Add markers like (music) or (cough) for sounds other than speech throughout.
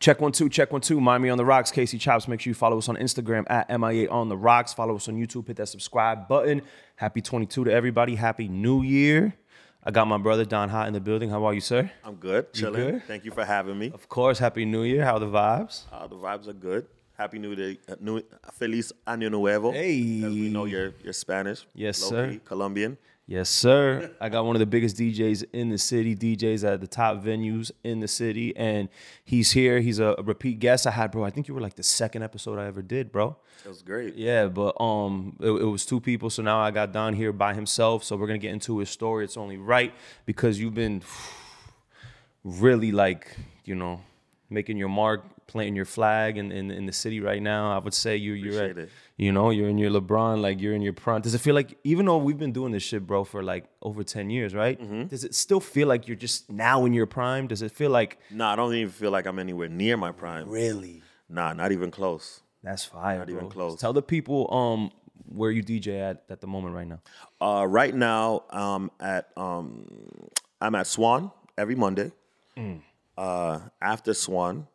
Check one, two, check one, two. Miami on the Rocks, Casey Chops. Make sure you follow us on Instagram at MIA on the Rocks. Follow us on YouTube. Hit that subscribe button. Happy 22 to everybody. Happy New Year. I got my brother Don Hot in the building. How are you, sir? I'm good, chilling. good? Thank you for having me. Of course, Happy New Year. How are the vibes? Uh, the vibes are good. Happy New Year, uh, new, Feliz Año Nuevo. Hey. As we know you're, you're Spanish. Yes, sir. Colombian. Yes, sir. I got one of the biggest DJs in the city, DJs at the top venues in the city, and he's here. He's a, repeat guest I had, bro. I think you were like the second episode I ever did, bro. That was great. Yeah, but um, it, it was two people, so now I got Don here by himself. So we're gonna get into his story. It's only right because you've been (sighs) really like, you know, making your mark, planting your flag in, in, in the city right now. I would say you you're at, it. you know, you're in your LeBron, like you're in your prime. Does it feel like even though we've been doing this shit, bro, for like over ten years, right? Mm-hmm. Does it still feel like you're just now in your prime? Does it feel like Nah, I don't even feel like I'm anywhere near my prime. really? Nah, not even close. That's fire, Not even bro. close. Tell the people um where you DJ at at the moment right now. Uh, right now, um, at um, I'm at Swan every Monday. Mm. Uh, after Swan,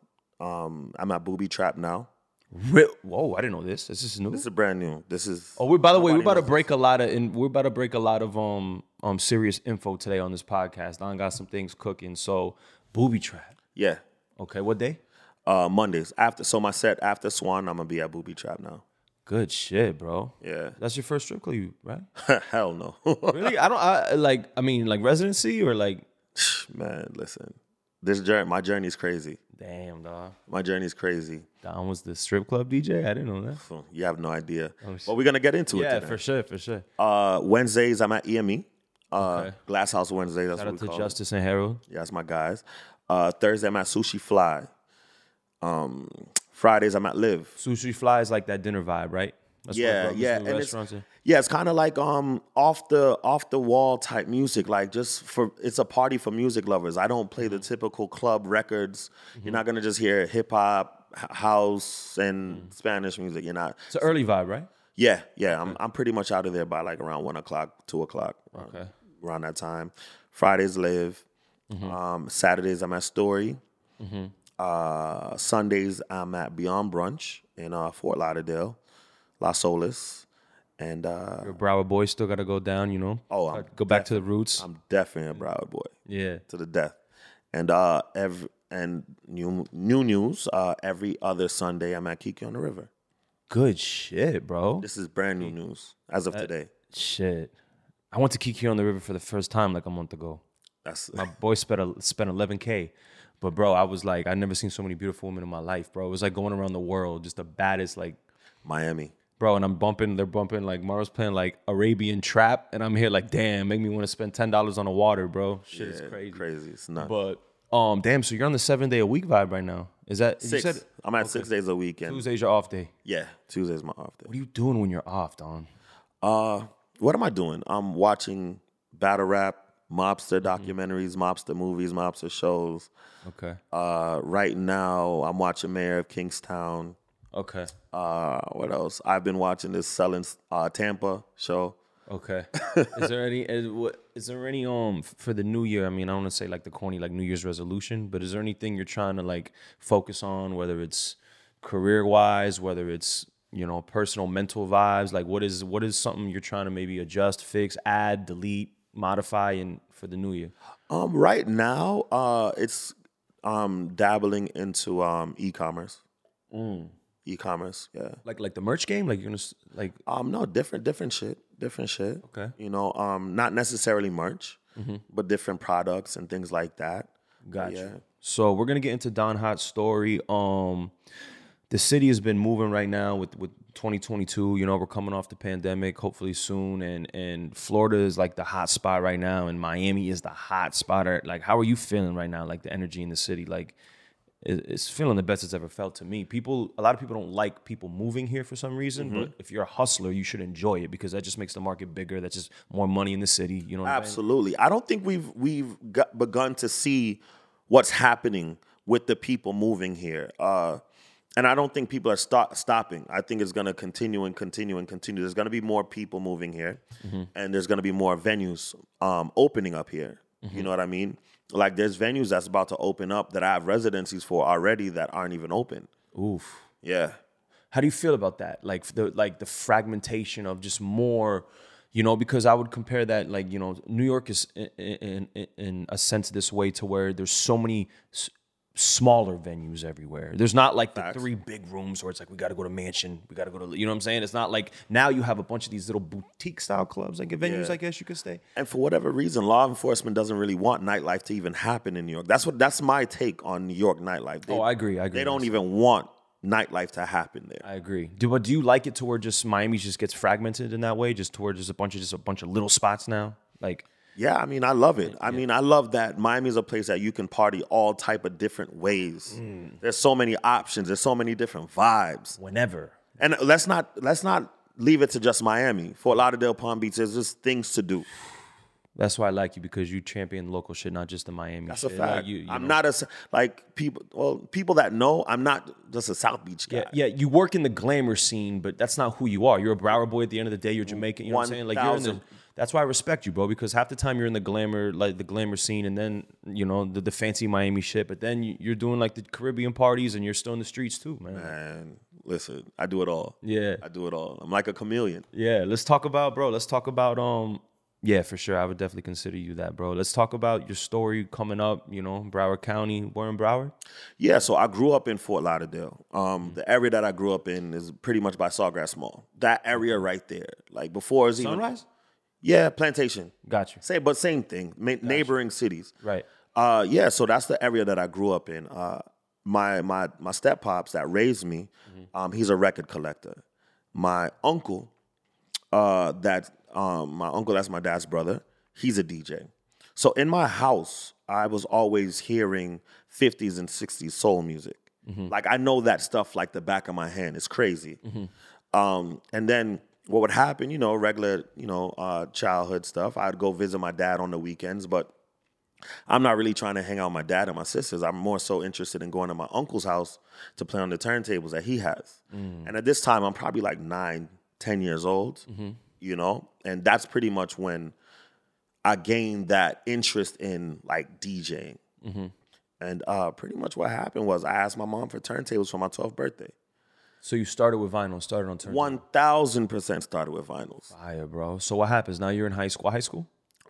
um, I'm at Booby Trap now. Real? Whoa, I didn't know this. This is new. This is brand new. This is oh, we're by the way, we're about to break a lot of, and we're about to break a lot of um um serious info today on this podcast. Don got some things cooking. So, booby trap. yeah. Okay, what day? Uh, Mondays after. So my set after Swan, I'm gonna be at Booby Trap now. Good shit, bro. Yeah. That's your first strip club, right? (laughs) Hell no. (laughs) really? I don't. I like. I mean, like residency or like. (sighs) Man, listen. This journey, my journey is crazy. Damn, dog. My journey is crazy. Don was the strip club DJ. I didn't know that. You have no idea. Oh, but we're gonna get into it. Yeah, for sure, for sure. Uh, Wednesdays, I'm at EME. Uh, Okay. Glass House Wednesday. That's Shout what out we to call Justice and Harold. it. Yeah, that's my guys. Uh, Thursday, I'm at Sushi Fly. Um, Fridays, I'm at LIV. Sushi Fly is like that dinner vibe, right? That's Yeah, yeah, and it's, yeah, it's kind of like um off the off the wall type music, like just for it's a party for music lovers. I don't play the typical club records. You're not gonna just hear hip hop, house, and Spanish music. You're not. It's an early vibe, right? Yeah, yeah. I'm I'm pretty much out of there by like around one o'clock, two o'clock. around- Okay. Around that time. Fridays LIV. Mm-hmm. Um, Saturdays I'm at Story. Uh, Sundays I'm at Beyond Brunch in uh, Fort Lauderdale, Las Olas, and uh, Your Broward boy still got to go down, you know. Oh, I'm go back to the roots. I'm definitely a Broward boy yeah. to the death. And uh, every and new new news. Uh, every other Sunday I'm at Kiki on the River. Good shit, bro. This is brand new news as of today. Shit. I went to Kiki on the River for the first time like a month ago. That's My boy spent a, spent 11k, but bro, I was like, I never seen so many beautiful women in my life, bro. It was like going around the world, just the baddest, like, Miami. Bro. And I'm bumping, they're bumping like Maro's playing like Arabian trap, and I'm here like, damn, make me want to spend ten dollars on the water, bro. Shit is crazy. Crazy. It's nuts. But um, damn, so you're on the seven day a week vibe right now. Is that you six. said I'm at six days a week, and Tuesday's your off day? yeah, Tuesday's my off day. What are you doing when you're off, Don? Uh, what am I doing? I'm watching battle rap, mobster Mm-hmm. documentaries, mobster movies, mobster shows. Okay. Uh, right now, I'm watching Mayor of Kingstown. Okay. Uh, what else? I've been watching this Selling uh, Tampa show. Okay. (laughs) is there any is, what, is there any um for the new year? I mean, I don't want to say like the corny like New Year's resolution, but is there anything you're trying to like focus on, whether it's career wise, whether it's you know personal mental vibes? Like, what is what is something you're trying to maybe adjust, fix, add, delete, modify, and for the new year? Um, right now, uh, it's um dabbling into um e-commerce. Mm. E-commerce, yeah. Like like the merch game, like you're gonna s- like Um, no, different, different shit, different shit. Okay. You know, um, not necessarily merch, but different products and things like that. Got yeah. So we're gonna get into Don Hot's story. Um, the city has been moving right now with with 2022. You know, we're coming off the pandemic, hopefully soon, and and Florida is like the hot spot right now, and Miami is the hot spot. Or, Like, how are you feeling right now? Like the energy in the city, like. It- It's feeling the best it's ever felt to me. People, a lot of people don't like people moving here for some reason, but if you're a hustler, you should enjoy it because that just makes the market bigger. That's just more money in the city. You know, what I'm saying? Absolutely. I don't think we've we've got, begun to see what's happening with the people moving here. Uh, and I don't think people are stop, stopping. I think it's going to continue and continue and continue. There's going to be more people moving here, and there's going to be more venues um, opening up here. You know what I mean? Like there's venues that's about to open up that I have residencies for already that aren't even open. Oof. Yeah. How do you feel about that? Like the like the fragmentation of just more, you know, because I would compare that like you know New York is in in, in, a sense this way to where there's so many smaller venues everywhere. There's not like the Facts. three big rooms where it's like we got to go to Mansion, we got to go to you know what I'm saying. It's not like now you have a bunch of these little boutique style clubs like venues. Yeah. I guess you could stay. And for whatever reason, law enforcement doesn't really want nightlife to even happen in New York. That's what that's my take on New York nightlife. They, Oh, I agree. I agree. they don't even want nightlife to happen there. I agree. Do but do you like it to where just Miami just gets fragmented in that way, just to where just a bunch of just a bunch of little spots now, like. Yeah, I mean, I love it. I mean, I love that Miami is a place that you can party all type of different ways. Mm. There's so many options. There's so many different vibes. whenever. And let's not let's not leave it to just Miami. Fort Lauderdale, Palm Beach, there's just things to do. That's why I like you because you champion local shit, not just the Miami. That's shit. a Like, fact. you- you I'm know. not a like people. Well, people that know, I'm not just a South Beach guy. Yeah, yeah, you work in the glamour scene, but that's not who you are. You're a Broward boy at the end of the day. You're Jamaican. You know what I'm saying? Like you're in the. 1000. That's why I respect you, bro. Because half the time you're in the glamour, like the glamour scene, and then you know the, the fancy Miami shit. But then you- you're doing like the Caribbean parties, and you're still in the streets too, man. And listen, I do it all. Yeah, I do it all. I'm like a chameleon. yeah. Let's talk about, bro. Let's talk about um. Yeah, for sure. I would definitely consider you that, bro. Let's talk about your story coming up. You know, Broward County. We're in Broward. Yeah, so I grew up in Fort Lauderdale. Um, The area that I grew up in is pretty much by Sawgrass Mall. That area right there. Like before it's even Sunrise. Yeah, plantation. Got you. Say, but same thing. Ma- neighboring cities. Right. Uh, yeah, so that's the area that I grew up in. Uh, my my my step pops that raised me, um, he's a record collector. My uncle, uh, that um, my uncle that's my dad's brother, he's a DJ. So in my house, I was always hearing 50s and 60s soul music. Like I know that stuff like the back of my hand. It's crazy. Um, and then what would happen, you know, regular, you know, uh, childhood stuff. I'd go visit my dad on the weekends, but I'm not really trying to hang out with my dad and my sisters. I'm more so interested in going to my uncle's house to play on the turntables that he has. And at this time, I'm probably like nine, ten years old, you know? And that's pretty much when I gained that interest in like DJing. And uh, pretty much what happened was I asked my mom for turntables for my 12th birthday. So you started with vinyl, started on turn. 1000% started with vinyls. Fire, bro. So what happens now? You're in high school. High school.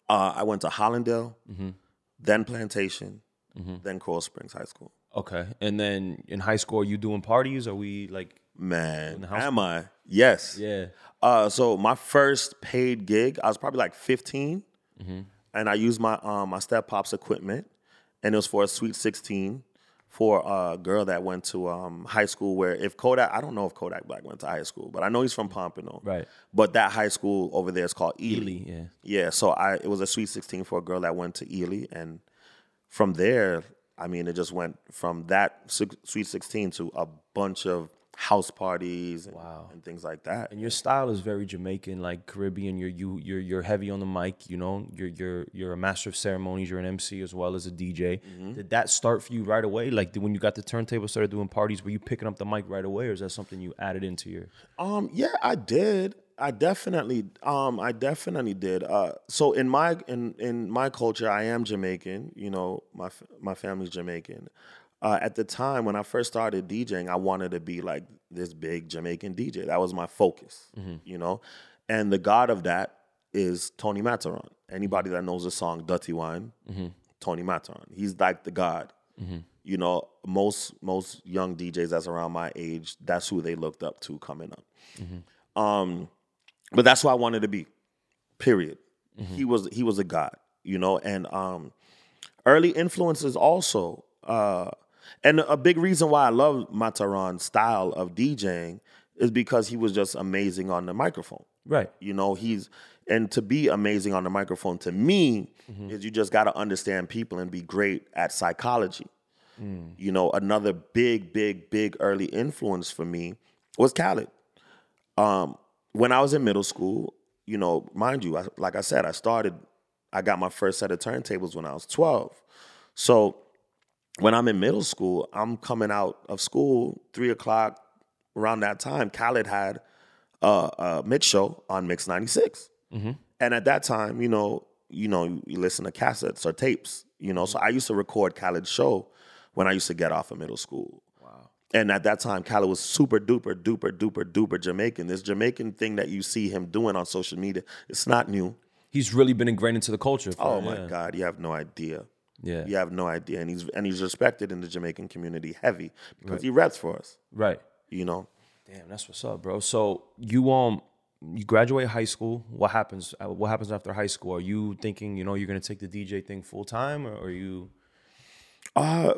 Uh, I went to Hallandale, Mm-hmm. then Plantation, then Coral Springs High School. Okay. And then in high school, are you doing parties? Are we like? Man, am I? Yes. Yeah. Uh, so my first paid gig, I was probably like 15, Mm-hmm. and I used my um, my step pop's equipment, and it was for a Sweet 16 for a girl that went to um, high school. Where if Kodak, I don't know if Kodak Black went to high school, but I know he's from Pompano. Right. But that high school over there is called Ely. Ely, yeah. Yeah. So I it was a Sweet 16 for a girl that went to Ely, and from there, I mean, it just went from that Sweet 16 to a bunch of house parties and, wow. and things like that. And your style is very Jamaican, like Caribbean. You're you you're you're heavy on the mic. You know, you're you're you're a master of ceremonies. You're an MC as well as a DJ. Mm-hmm. Did that start for you right away? Like when you got the turntable, started doing parties, were you picking up the mic right away, or is that something you added into your? Um, yeah, I did. I definitely, um, I definitely did. Uh, so in my in in my culture, I am Jamaican. You know, my my family's Jamaican. Uh, at the time when I first started DJing, I wanted to be like this big Jamaican DJ. That was my focus. You know, and the god of that is Tony Matterhorn. Anybody that knows the song "Dirty Wine," Tony Matterhorn. He's like the god. You know, most most young DJs that's around my age, that's who they looked up to coming up. Um, but that's who I wanted to be. Period. He was he was a god, you know, and um, early influences also. Uh, and a big reason why I love Matterhorn's style of DJing is because he was just amazing on the microphone. Right. You know, he's and to be amazing on the microphone to me is you just got to understand people and be great at psychology. You know, another big, big, big early influence for me was Khaled. Um, when I was in middle school, you know, mind you, I, like I said, I started, I got my first set of turntables when I was 12. So when I'm in middle school, I'm coming out of school, three o'clock around that time. Khaled had a, a mix show on Mix 96. Mm-hmm. And at that time, you know, you know, you listen to cassettes or tapes, you know. So I used to record Khaled's show when I used to get off of middle school. Wow. And at that time, Khaled was super duper duper duper duper Jamaican. This Jamaican thing that you see him doing on social media, it's not new. He's really been ingrained into the culture. for- Oh my yeah. God, you have no idea. Yeah. You have no idea. And he's and he's respected in the Jamaican community heavy because he reps for us. Right. You know. Damn, that's what's up, bro. So you um you graduate high school. What happens? uh, What happens after high school? Are you thinking, you know, you're gonna take the DJ thing full time, or are you? Uh,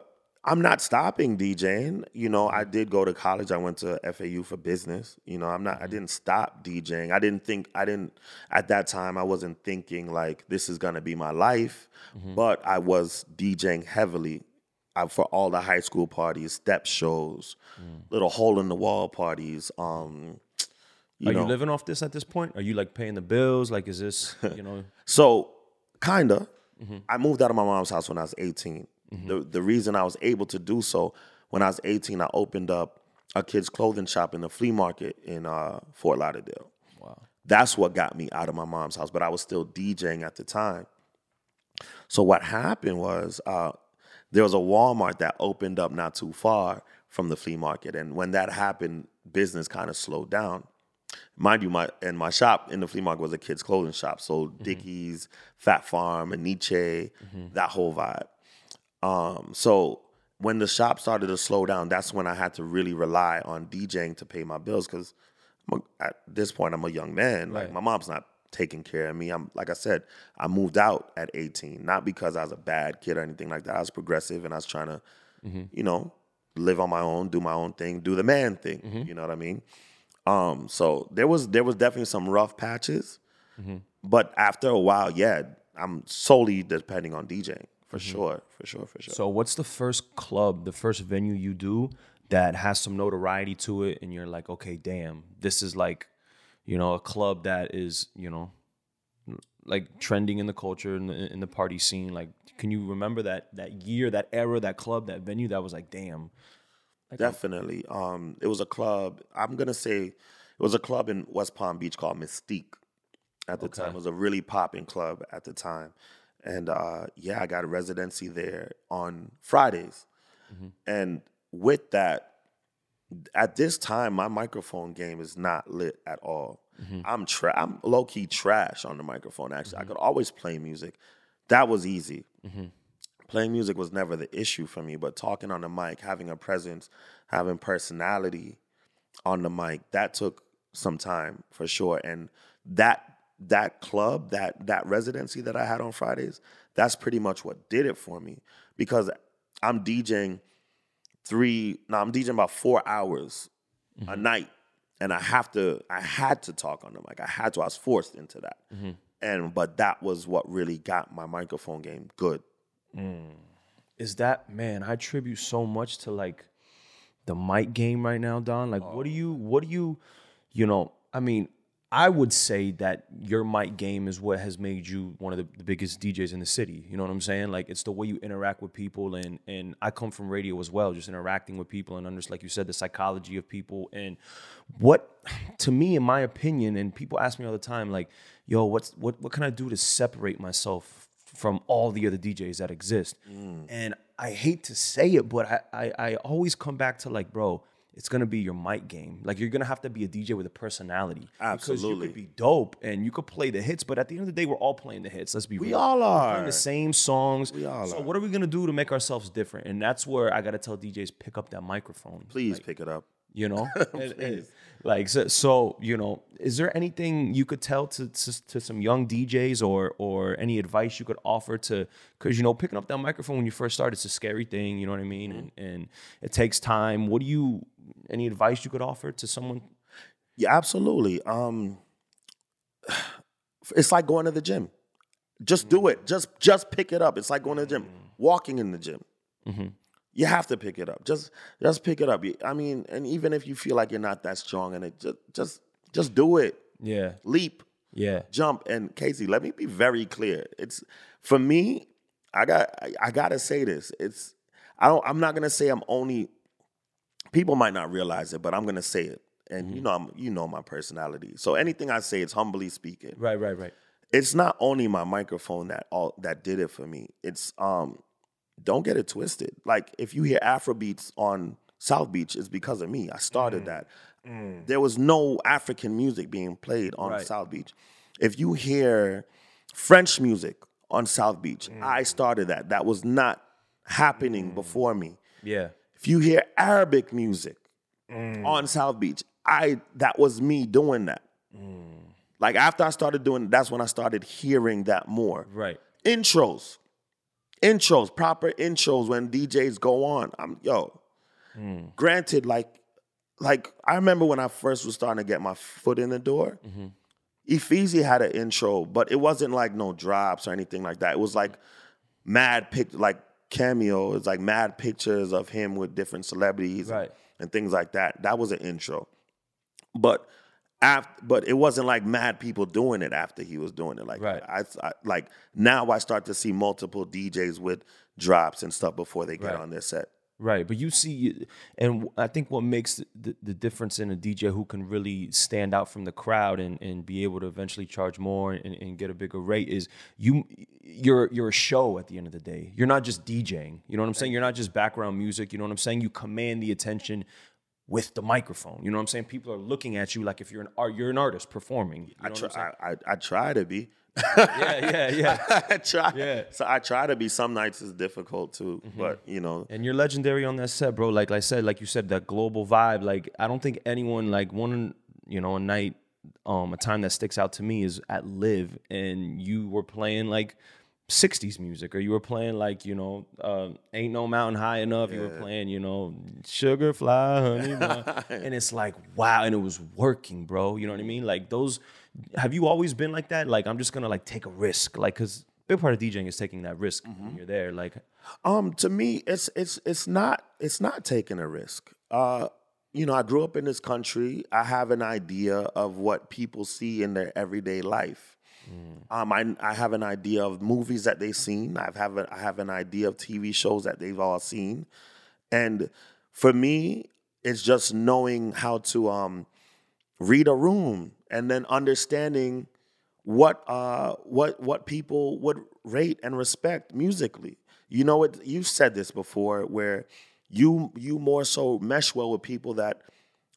I'm not stopping DJing. You know, I mm-hmm. did go to college. I went to FAU for business. You know, I'm not. I mm-hmm. didn't stop DJing. I didn't think. I didn't at that time. I wasn't thinking like this is gonna be my life. Mm-hmm. But I was DJing heavily. I, for all the high school parties, step shows, mm. little hole in the wall parties. Um, you are know, you living off this at this point? Are you like paying the bills? Like, is this, (laughs) you know? So, kinda. I moved out of my mom's house when I was 18. The the reason I was able to do so when I was 18, I opened up a kids' clothing shop in the flea market in uh, Fort Lauderdale. Wow. That's what got me out of my mom's house, but I was still DJing at the time. So what happened was uh, there was a Walmart that opened up not too far from the flea market, and when that happened, business kind of slowed down. Mind you, my and my shop in the flea market was a kids' clothing shop, so Dickies, Phat Farm, and Nietzsche, that whole vibe. Um, so when the shop started to slow down, that's when I had to really rely on DJing to pay my bills because at this point I'm a young man. Like Right. my mom's not taking care of me. I'm like I said, I moved out at 18, not because I was a bad kid or anything like that. I was progressive and I was trying to, you know, live on my own, do my own thing, do the man thing. You know what I mean? Um, so there was there was definitely some rough patches, but after a while, yeah, I'm solely depending on DJing for sure, for sure, for sure. So, what's the first club, the first venue you do that has some notoriety to it, and you're like, okay, damn, this is like, you know, a club that is, you know, like trending in the culture in in the party scene. Like, can you remember that that year, that era, that club, that venue that was like, damn, Definitely. Um, it was a club. I'm gonna say it was a club in West Palm Beach called Mystique. At the time, it was a really popping club at the time, and uh, yeah, I got a residency there on Fridays. Mm-hmm. And with that, at this time, my microphone game is not lit at all. Mm-hmm. I'm tra- I'm low key trash on the microphone. Actually, I mm-hmm. could always play music. That was easy playing music was never the issue for me, but talking on the mic, having a presence, having personality on the mic, that took some time for sure. And that that club, that that residency that I had on Fridays, that's pretty much what did it for me because I'm DJing three, no, I'm DJing about four hours a mm-hmm. night. And I have to, I had to talk on the mic. I had to, I was forced into that. Mm-hmm. And but that was what really got my microphone game good. Mm. is that man? I attribute so much to like the mic game right now, Don. Like, oh. what do you, what do you, you know? I mean, I would say that your mic game is what has made you one of the, the biggest DJs in the city. You know what I'm saying? Like, it's the way you interact with people, and and I come from radio as well, just interacting with people and understand, like you said, the psychology of people and what, to me, in my opinion, and people ask me all the time, like, yo, what's what what can I do to separate myself from all the other DJs that exist. Mm. And I hate to say it, but I, I I always come back to like, bro, it's gonna be your mic game. Like you're gonna have to be a DJ with a personality. Absolutely, Because you could be dope and you could play the hits, but at the end of the day, we're all playing the hits. Let's be We real. all We're playing the same songs. We all so are. what are we gonna do to make ourselves different? And that's where I gotta tell DJs pick up that microphone. Please pick it up. You know, (laughs) And- and, like so, so. You know, is there anything you could tell to, to to some young DJs or or any advice you could offer to? Because you know, picking up that microphone when you first start, it's a scary thing. You know what I mean, mm-hmm. and, and it takes time. What do you? Any advice you could offer to someone? Yeah, absolutely. Um, (sighs) it's like going to the gym. Just do mm-hmm. it. Just just pick it up. It's like going to the gym. Mm-hmm. Walking in the gym. You have to pick it up. Just just pick it up. I mean, and even if you feel like you're not that strong in it, just just just do it. Yeah, Leap. yeah, jump. And Casey, let me be very clear. It's for me. I got. I, I gotta say this. It's. I don't. I'm not gonna say I'm only. People might not realize it, but I'm gonna say it. And you know, I'm. You know my personality. So anything I say, it's humbly speaking. right, right, right. it's not only my microphone that all that did it for me. It's um don't get it twisted. Like if you hear Afro beats on South Beach, it's because of me. I started Mm. that. There was no African music being played on Right. South Beach. If you hear French music on South Beach, Mm. I started that. That was not happening before me. Yeah. If you hear Arabic music Mm. on South Beach, I that was me doing that. Like after I started doing, that's when I started hearing that more. Right. Intros, intros, proper intros when DJs go on. I'm yo. Hmm. Granted, like, like I remember when I first was starting to get my foot in the door. Mm-hmm. Ephesi had an intro, but it wasn't like no drops or anything like that. It was like mad pic, like cameo. It's like mad pictures of him with different celebrities Right. and things like that. That was an intro, but after, but it wasn't like mad people doing it after he was doing it. Like Right. I, I like now I start to see multiple DJs with drops and stuff before they get Right. on their set. Right, but you see, and I think what makes the, the difference in a DJ who can really stand out from the crowd and, and be able to eventually charge more and, and get a bigger rate is you you're you're a show at the end of the day. You're not just DJing. You know what I'm saying? You're not just background music. You know what I'm saying? You command the attention with the microphone. You know what I'm saying? People are looking at you like if you're an art, you're an artist performing. You I know try, I'm saying? I, I, I try to be. yeah, yeah, yeah. (laughs) I try. Yeah. So I try to be. Some nights is difficult too, Mm-hmm. but you know, And you're legendary on that set, bro. Like I said, like you said, that global vibe. Like I don't think anyone like one, you know, a night, um, a time that sticks out to me is at LIV, and you were playing like. 60s music or you were playing like you know uh, ain't no mountain high enough you were playing you know sugar fly honey (laughs) and it's like wow and it was working bro you know what i mean like those have you always been like that like i'm just gonna like take a risk like because big part of djing is taking that risk when you're there like Um, to me, it's it's it's not it's not taking a risk. Uh, you know, I grew up in this country. I have an idea of what people see in their everyday life. Um, I I have an idea of movies that they've seen. I have a, I have an idea of TV shows that they've all seen, and for me, it's just knowing how to um, read a room and then understanding what uh what what people would rate and respect musically. You know what you've said this before where you you more so mesh well with people that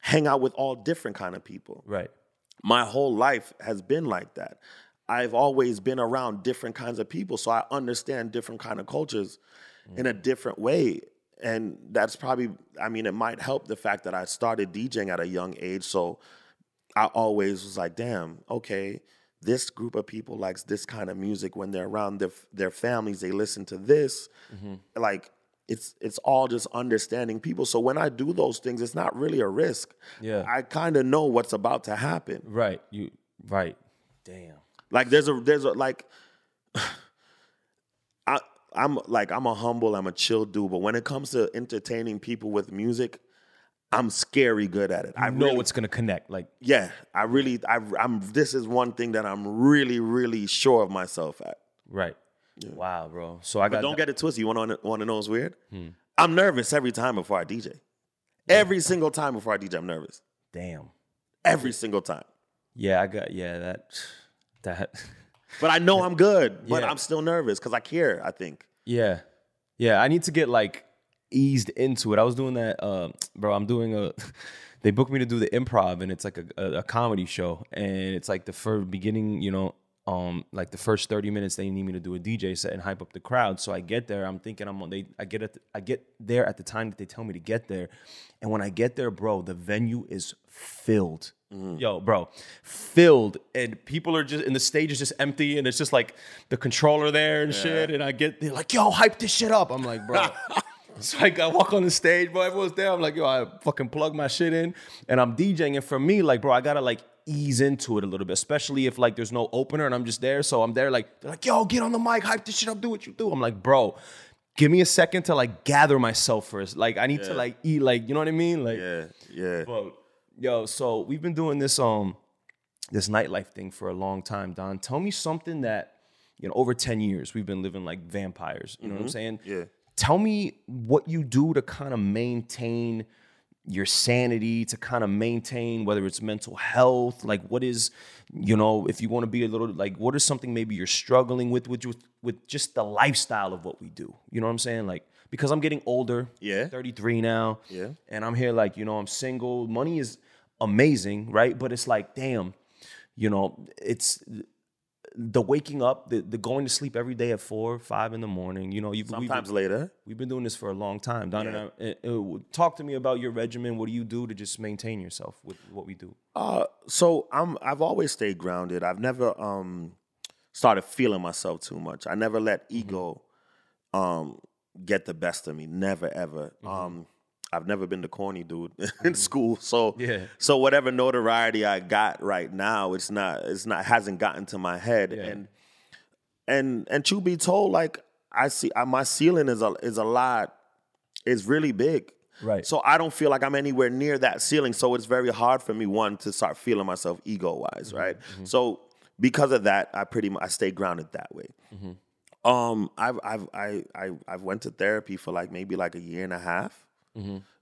hang out with all different kind of people. right My whole life has been like that. I've always been around different kinds of people so I understand different kind of cultures in a mm. different way and that's probably I mean it might help the fact that I started DJing at a young age so I always was like, damn, okay, this group of people likes this kind of music when they're around their their families, they listen to this. Mm-hmm. Like it's it's all just understanding people. So when I do those things, it's not really a risk. Yeah. I kind of know what's about to happen. Right. You right. Damn. Like there's a there's a like (sighs) I I'm like I'm a humble, I'm a chill dude, but when it comes to entertaining people with music, I'm scary good at it. I know really- what's gonna connect. Like yeah, I really, I, I'm. This is one thing that I'm really, really sure of myself at. right. Wow, bro. So I got Don't get it twisted. You want to want to know what's weird? Hmm. I'm nervous every time before I DJ. Every single time before I DJ, I'm nervous. damn. Every single time. Yeah, I got yeah, that that But I know I'm good. (laughs) But Yeah. I'm still nervous because I care. I think. Yeah. Yeah. I need to get like eased into it. I was doing that, uh, bro. I'm doing a. (laughs) They booked me to do the improv, and it's like a, a, a comedy show, and it's like the first beginning, you know, um, like the first 30 minutes they need me to do a DJ set and hype up the crowd. So I get there, I'm thinking I'm on. They, I get at, the, I get there at the time that they tell me to get there, and when I get there, bro, the venue is filled. Mm. Yo, bro, filled, and people are just, and the stage is just empty, and it's just like the controller there and shit. And I get, they're like, yo, hype this shit up. I'm like, bro. (laughs) So I got walk on the stage, bro. Everyone's there. I'm like, yo, I fucking plug my shit in, and I'm DJing. And for me, like, bro, I gotta like ease into it a little bit, especially if like there's no opener and I'm just there. So I'm there, like, they're like, yo, get on the mic, hype this shit up, do what you do. I'm like, bro, give me a second to like gather myself first. Like, I need to like eat, like, you know what I mean? Like, Yeah, yeah. Bro, yo, so we've been doing this um this nightlife thing for a long time, Don. Tell me something that, you know, over 10 years we've been living like vampires. You know what I'm saying? Yeah. Tell me what you do to kind of maintain your sanity to kind of maintain whether it's mental health like what is you know if you want to be a little like what is something maybe you're struggling with with with, with just the lifestyle of what we do you know what i'm saying like because i'm getting older Yeah. 33 now Yeah. and i'm here like you know i'm single money is amazing right but it's like damn you know it's the waking up the, the going to sleep every day at four five in the morning you know you've we've- Sometimes later. We've been doing this for a long time. Don and I, uh, uh, talk to me about your regimen. What do you do to just maintain yourself with what we do? Uh, so I'm I've always stayed grounded. I've never um started feeling myself too much. I never let Mm-hmm. ego um get the best of me. Never ever. Mm-hmm. Um I've never been the corny dude (laughs) in school. So Yeah. so whatever notoriety I got right now, it's not it's not hasn't gotten to my head. Yeah. And and and to be told, like I see uh, my ceiling is a is a lot is really big. Right. So I don't feel like I'm anywhere near that ceiling. So it's very hard for me one to start feeling myself ego wise, right? So because of that, I pretty much I stay grounded that way. Um, I've I've I I I've went to therapy for like maybe like a year and a half.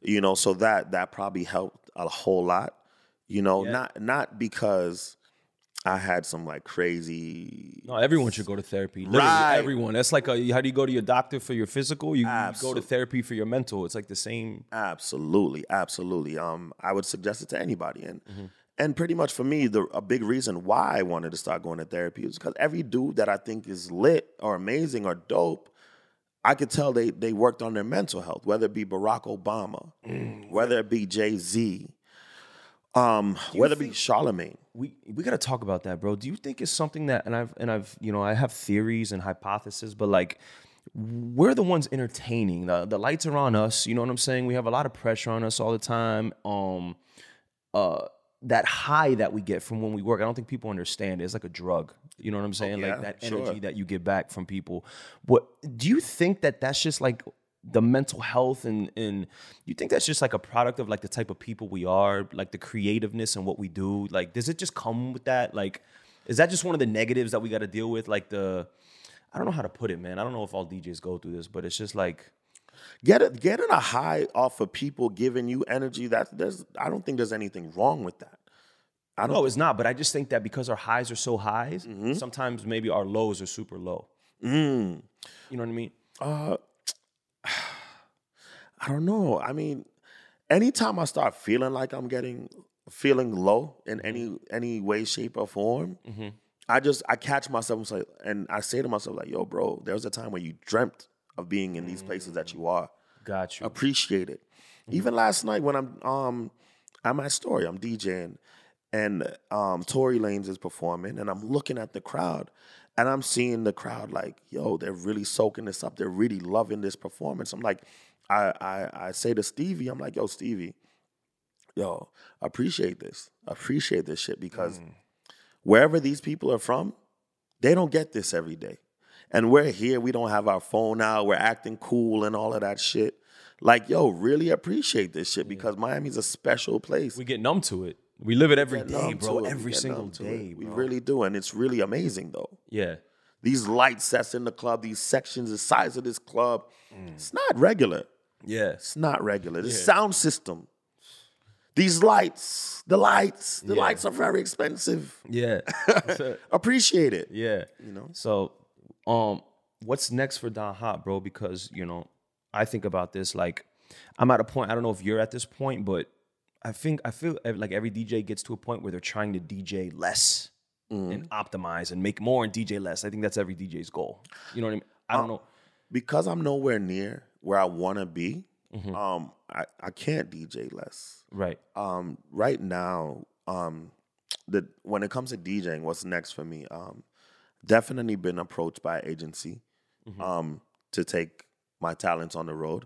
You know, so that that probably helped a whole lot. You know, Yeah. not not because I had some like crazy No, everyone should go to therapy. Literally, Right. everyone. That's like a, how do you go to your doctor for your physical? You, you go to therapy for your mental. It's like the same. Absolutely, absolutely. Um, I would suggest it to anybody, and Mm-hmm. and pretty much for me, the a big reason why I wanted to start going to therapy is because every dude that I think is lit or amazing or dope, I could tell they they worked on their mental health, whether it be Barack Obama, Mm. whether it be Jay Z, um, whether it be Charlemagne. we we got to talk about that, bro. Do you think it's something that and I've and I've you know I have theories and hypotheses, but like we're the ones entertaining. The the lights are on us. You know what I'm saying? We have a lot of pressure on us all the time. Um, uh, that high that we get from when we work, I don't think people understand. It's like a drug. You know what I'm oh, saying? yeah, like that sure. energy that you get back from people. What do you think that that's just like? the mental health and and you think that's just like a product of like the type of people we are like the creativeness and what we do like does it just come with that like is that just one of the negatives that we got to deal with like the i don't know how to put it man i don't know if all djs go through this but it's just like Get it, getting a high off of people giving you energy. That there's, I don't think there's anything wrong with that. I don't. no it's not but i just think that because our highs are so highs sometimes maybe our lows are super low Mm. you know what i mean Uh, (sighs) I don't know. I mean, anytime I start feeling like I'm getting feeling low in any any way, shape, or form, I just I catch myself and say, and I say to myself like, "Yo, bro, there was a time when you dreamt of being in these places that you are. got you Appreciate it." Even last night when I'm um I'm at Story, I'm DJing, and um Tory Lanez is performing, and I'm looking at the crowd, and I'm seeing the crowd like, yo, they're really soaking this up. They're really loving this performance. I'm like, I I, I say to Stevie, I'm like, yo, Stevie, yo, appreciate this. Appreciate this shit because wherever these people are from, they don't get this every day. And we're here, we don't have our phone out, we're acting cool and all of that shit. Like, yo, really appreciate this shit because Miami's a special place. we get numb to it we live it every day bro. Every single day. We really do. And it's really amazing though. yeah These light sets in the club, these sections, the size of this club, it's not regular. yeah It's not regular. The sound system. These lights, the lights, the Yeah. lights are very expensive. yeah (laughs) Appreciate it. Yeah. You know? So, um, what's next for Don Hot, bro? Because you know, I think about this like I'm at a point. I don't know if you're at this point, but I think I feel like every DJ gets to a point where they're trying to DJ less and optimize and make more and DJ less. I think that's every DJ's goal. You know what I mean? I don't know. Because I'm nowhere near where I want to be, Mm-hmm. um, I, I can't DJ less. Right. um, right now, um, the when it comes to DJing, what's next for me? Um, definitely been approached by an agency um, to take my talents on the road.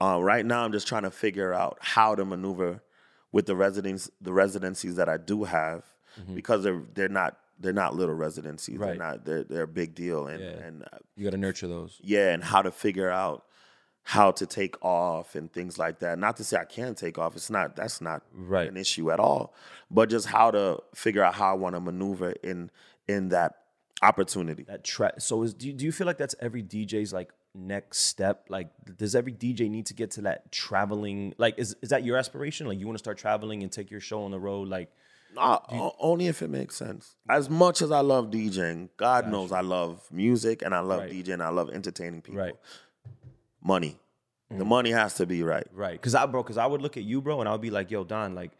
Uh, right now, I'm just trying to figure out how to maneuver with the residents, the residencies that I do have, because they're they're not they're not little residencies. Right. They're not they're they're a big deal, and Yeah. and uh, You got to nurture those. yeah, and how to figure out how to take off and things like that. Not to say I can't take off. It's not that's not Right. an issue at all. But just how to figure out how I want to maneuver in in that opportunity. That track. So, is do you, do you feel like that's every DJ's like next step? Like, does every DJ need to get to that traveling? Like, is is that your aspiration? Like, you want to start traveling and take your show on the road? Like, Nah, o- only if it makes sense. As much as I love DJing, God knows I love music and I love Right. DJing. I love entertaining people. right, Money. The mm. money has to be right. right. Because I, bro, because I would look at you, bro, and I would be like, yo, Don, like.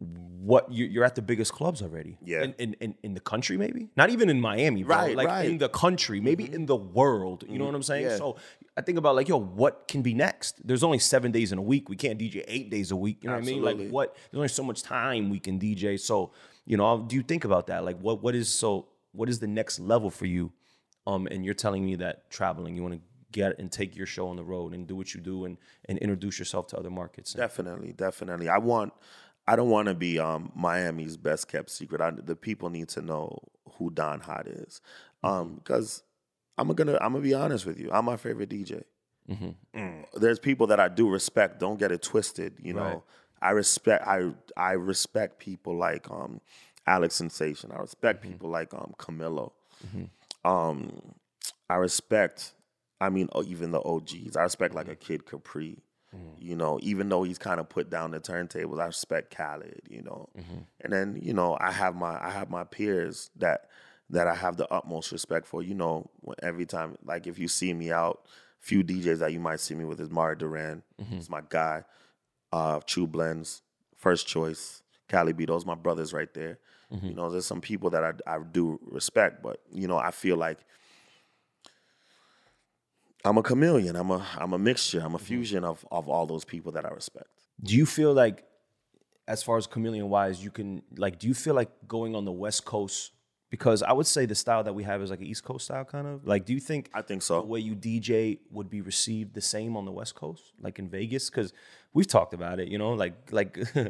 What you, you're at the biggest clubs already? Yeah. in, in, in, in the country, maybe not even in Miami, bro. Right, Like right. Mm-hmm. in the country, maybe in the world. You know what I'm saying? Yeah. So I think about like, yo, what can be next? There's only seven days in a week. We can't DJ eight days a week. You know what I mean? Absolutely. Like what? There's only so much time we can DJ. So you know, do you think about that? Like, what what is so? What is the next level for you? Um, and you're telling me that traveling, you want to get and take your show on the road and do what you do and and introduce yourself to other markets. Definitely, definitely. I want. I don't want to be um, Miami's best kept secret. I, the people need to know who Don Hot is, um, because I'm gonna. I'm gonna be honest with you. I'm my favorite DJ. Mm. There's people that I do respect. Don't get it twisted. You know, Right. I respect. I I respect people like um, Alex Sensation. I respect people like um, Camilo. Um, I respect. I mean, oh, even the OGs. I respect like a Kid Capri. Mm-hmm. You know, even though he's kind of put down the turntables, I respect Khaled. You know, mm-hmm. and then you know, I have my I have my peers that that I have the utmost respect for. You know, every time like if you see me out, few DJs that you might see me with is Mara Duran. Mm-hmm. He's my guy. Uh, True Blends, First Choice, Cali B. Those my brothers right there. You know, there's some people that I, I do respect, but you know, I feel like I'm a chameleon. I'm a I'm a mixture. I'm a mm-hmm. fusion of of all those people that I respect. Do you feel like, as far as chameleon wise, you can like? Do you feel like going on the West Coast? Because I would say the style that we have is like an East Coast style, kind of. Like, do you think I think so. the way you DJ would be received the same on the West Coast, like in Vegas? Because we've talked about it, you know, like like (laughs) I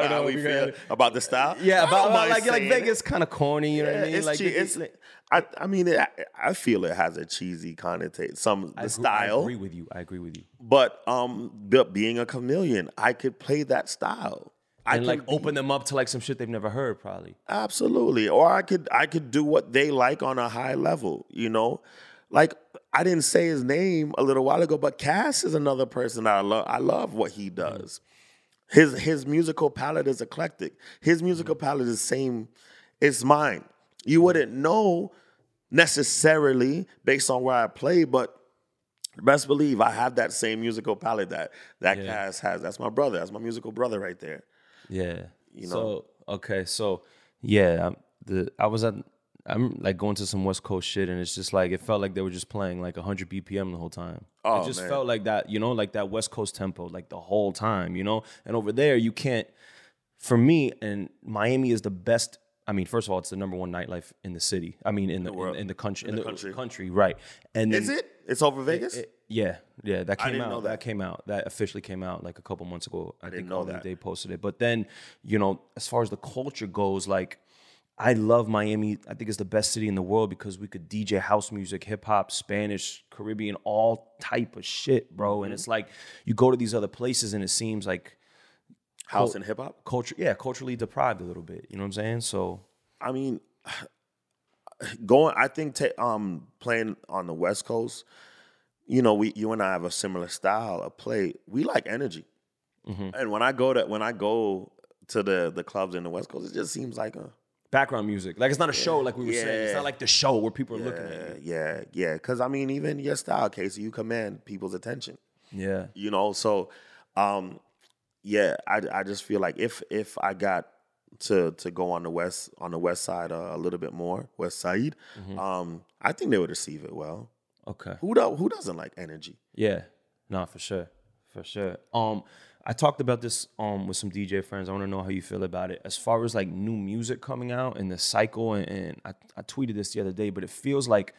don't know. How we feel gonna- about the style. yeah, about, about like like. Vegas, kind of corny. You know what I mean? it's like che- it- it's, it- I, I mean, it, I feel it has a cheesy connotation, some the I agree- style, I agree with you. I agree with you. but um, be- being a chameleon, I could play that style. I And like be- open them up to like some shit they've never heard, probably. Absolutely. Or I could I could do what they like on a high level, you know? Like I didn't say his name a little while ago, but Cass is another person that I love. I love what he mm-hmm. does. His his musical palette is eclectic. His mm-hmm. musical palette is the same as mine. You mm-hmm. wouldn't know necessarily based on where I play, but best believe I have that same musical palette that that Yeah. Cass has. That's my brother. That's my musical brother right there. Yeah. You So okay, so yeah, the I was at I'm like going to some West Coast shit, and it's just like it felt like they were just playing like 100 BPM the whole time. Oh, it just man. felt like that, you know, like that West Coast tempo, like the whole time, you know. And over there, you can't. For me, and Miami is the best. I mean, first of all, it's the number one nightlife in the city. I mean, in the, world. in, in the country, in, the the, country. country, right? And then, Is it? It's over Vegas? it- yeah, yeah, that came didn't out. know that. that. came out. That officially came out like a couple months ago. I, didn't think know that. They posted it, but then you know, as far as the culture goes, like I love Miami. I think it's the best city in the world because we could DJ house music, hip hop, Spanish, Caribbean, all type of shit, bro. Mm-hmm. And it's like you go to these other places and it seems like House and hip hop? culture, yeah, culturally deprived a little bit. You know what I'm saying? So I mean, (sighs) going. I think ta- um playing on the West Coast, you know, we you and I have a similar style of play. We like energy, and when I go to when I go to the the clubs in the West Coast, it just seems like a background music, like it's not a show, like we were saying. It's not like the show where people are looking at yeah, yeah, yeah. Because I mean, even your style, Casey, you command people's attention. Yeah. you know so um yeah i i just feel like if if i got to to go on the west on the west side uh, a little bit more west side um i think they would receive it well Okay. who do, who doesn't like energy Yeah, no, for sure, for sure. Um, I talked about this um with some DJ friends. I want to know how you feel about it. As far as like new music coming out and the cycle, and, and I, I tweeted this the other day, but it feels like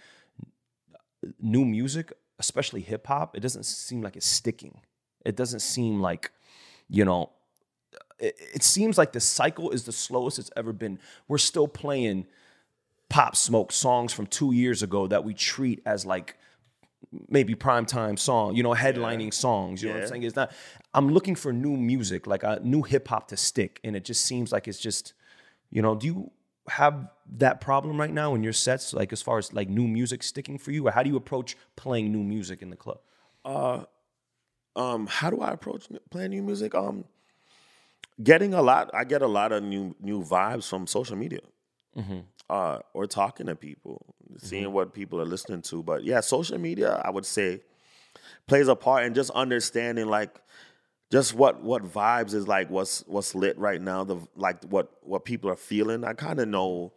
new music, especially hip hop, it doesn't seem like it's sticking. It doesn't seem like, you know, it, it seems like the cycle is the slowest it's ever been. We're still playing pop smoke songs from two years ago that we treat as like maybe primetime song, you know, headlining songs. You know what I'm saying? It's not. I'm looking for new music, like a new hip hop to stick, and it just seems like it's just, you know. Do you have that problem right now in your sets, like as far as like new music sticking for you, or how do you approach playing new music in the club? um how do i approach playing new music um getting a lot i get a lot of new new vibes from social media uh or talking to people seeing what people are listening to but yeah social media i would say plays a part in just understanding like just what what vibes is like what's what's lit right now the like what what people are feeling i kind of know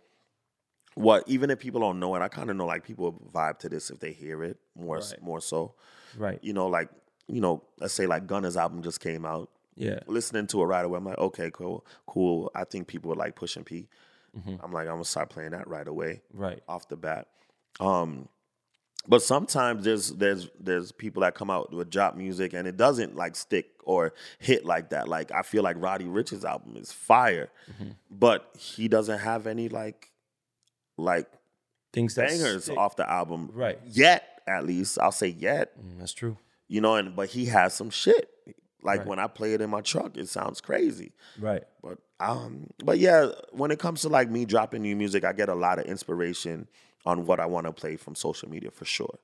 what even if people don't know it i kind of know like people vibe to this if they hear it more Right. more so Right. you know, like, you know, let's say like Gunna's album just came out. Yeah. Listening to it right away, I'm like, okay, cool, cool. I think people would like pushing P. am like, I'm gonna start playing that right away, Right. off the bat. Um, but sometimes there's there's there's people that come out with drop music and it doesn't like stick or hit like that. Like I feel like Roddy Ricch's album is fire, but he doesn't have any like like Things that bangers stick. off the album Right. yet. At least I'll say yet Mm, that's true. you know, and but he has some shit. Like Right. when I play it in my truck, it sounds crazy. Right. But um, but yeah, when it comes to like me dropping new music, I get a lot of inspiration on what I want to play from social media for sure.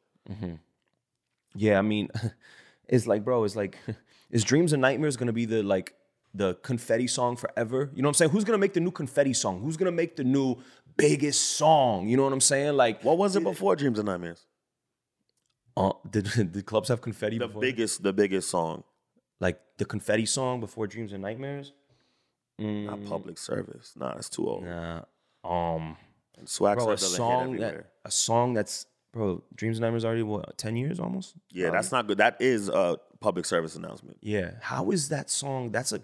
Yeah, I mean, (laughs) it's like, bro, it's like, (laughs) is Dreams and Nightmares gonna be the like the confetti song forever? You know what I'm saying? Who's gonna make the new confetti song? Who's gonna make the new biggest song? You know what I'm saying? Like, What was it before Dreams and Nightmares? uh, did (laughs) did clubs have confetti The before? biggest, the biggest song, like the confetti song before Dreams and Nightmares? Not public service. Nah, it's too old. Nah. Um, And Swag bro, a song that a song that's bro, Dreams and Nightmares already what ten years almost? yeah, that's not good. That is a public service announcement. Yeah. How is that song? That's a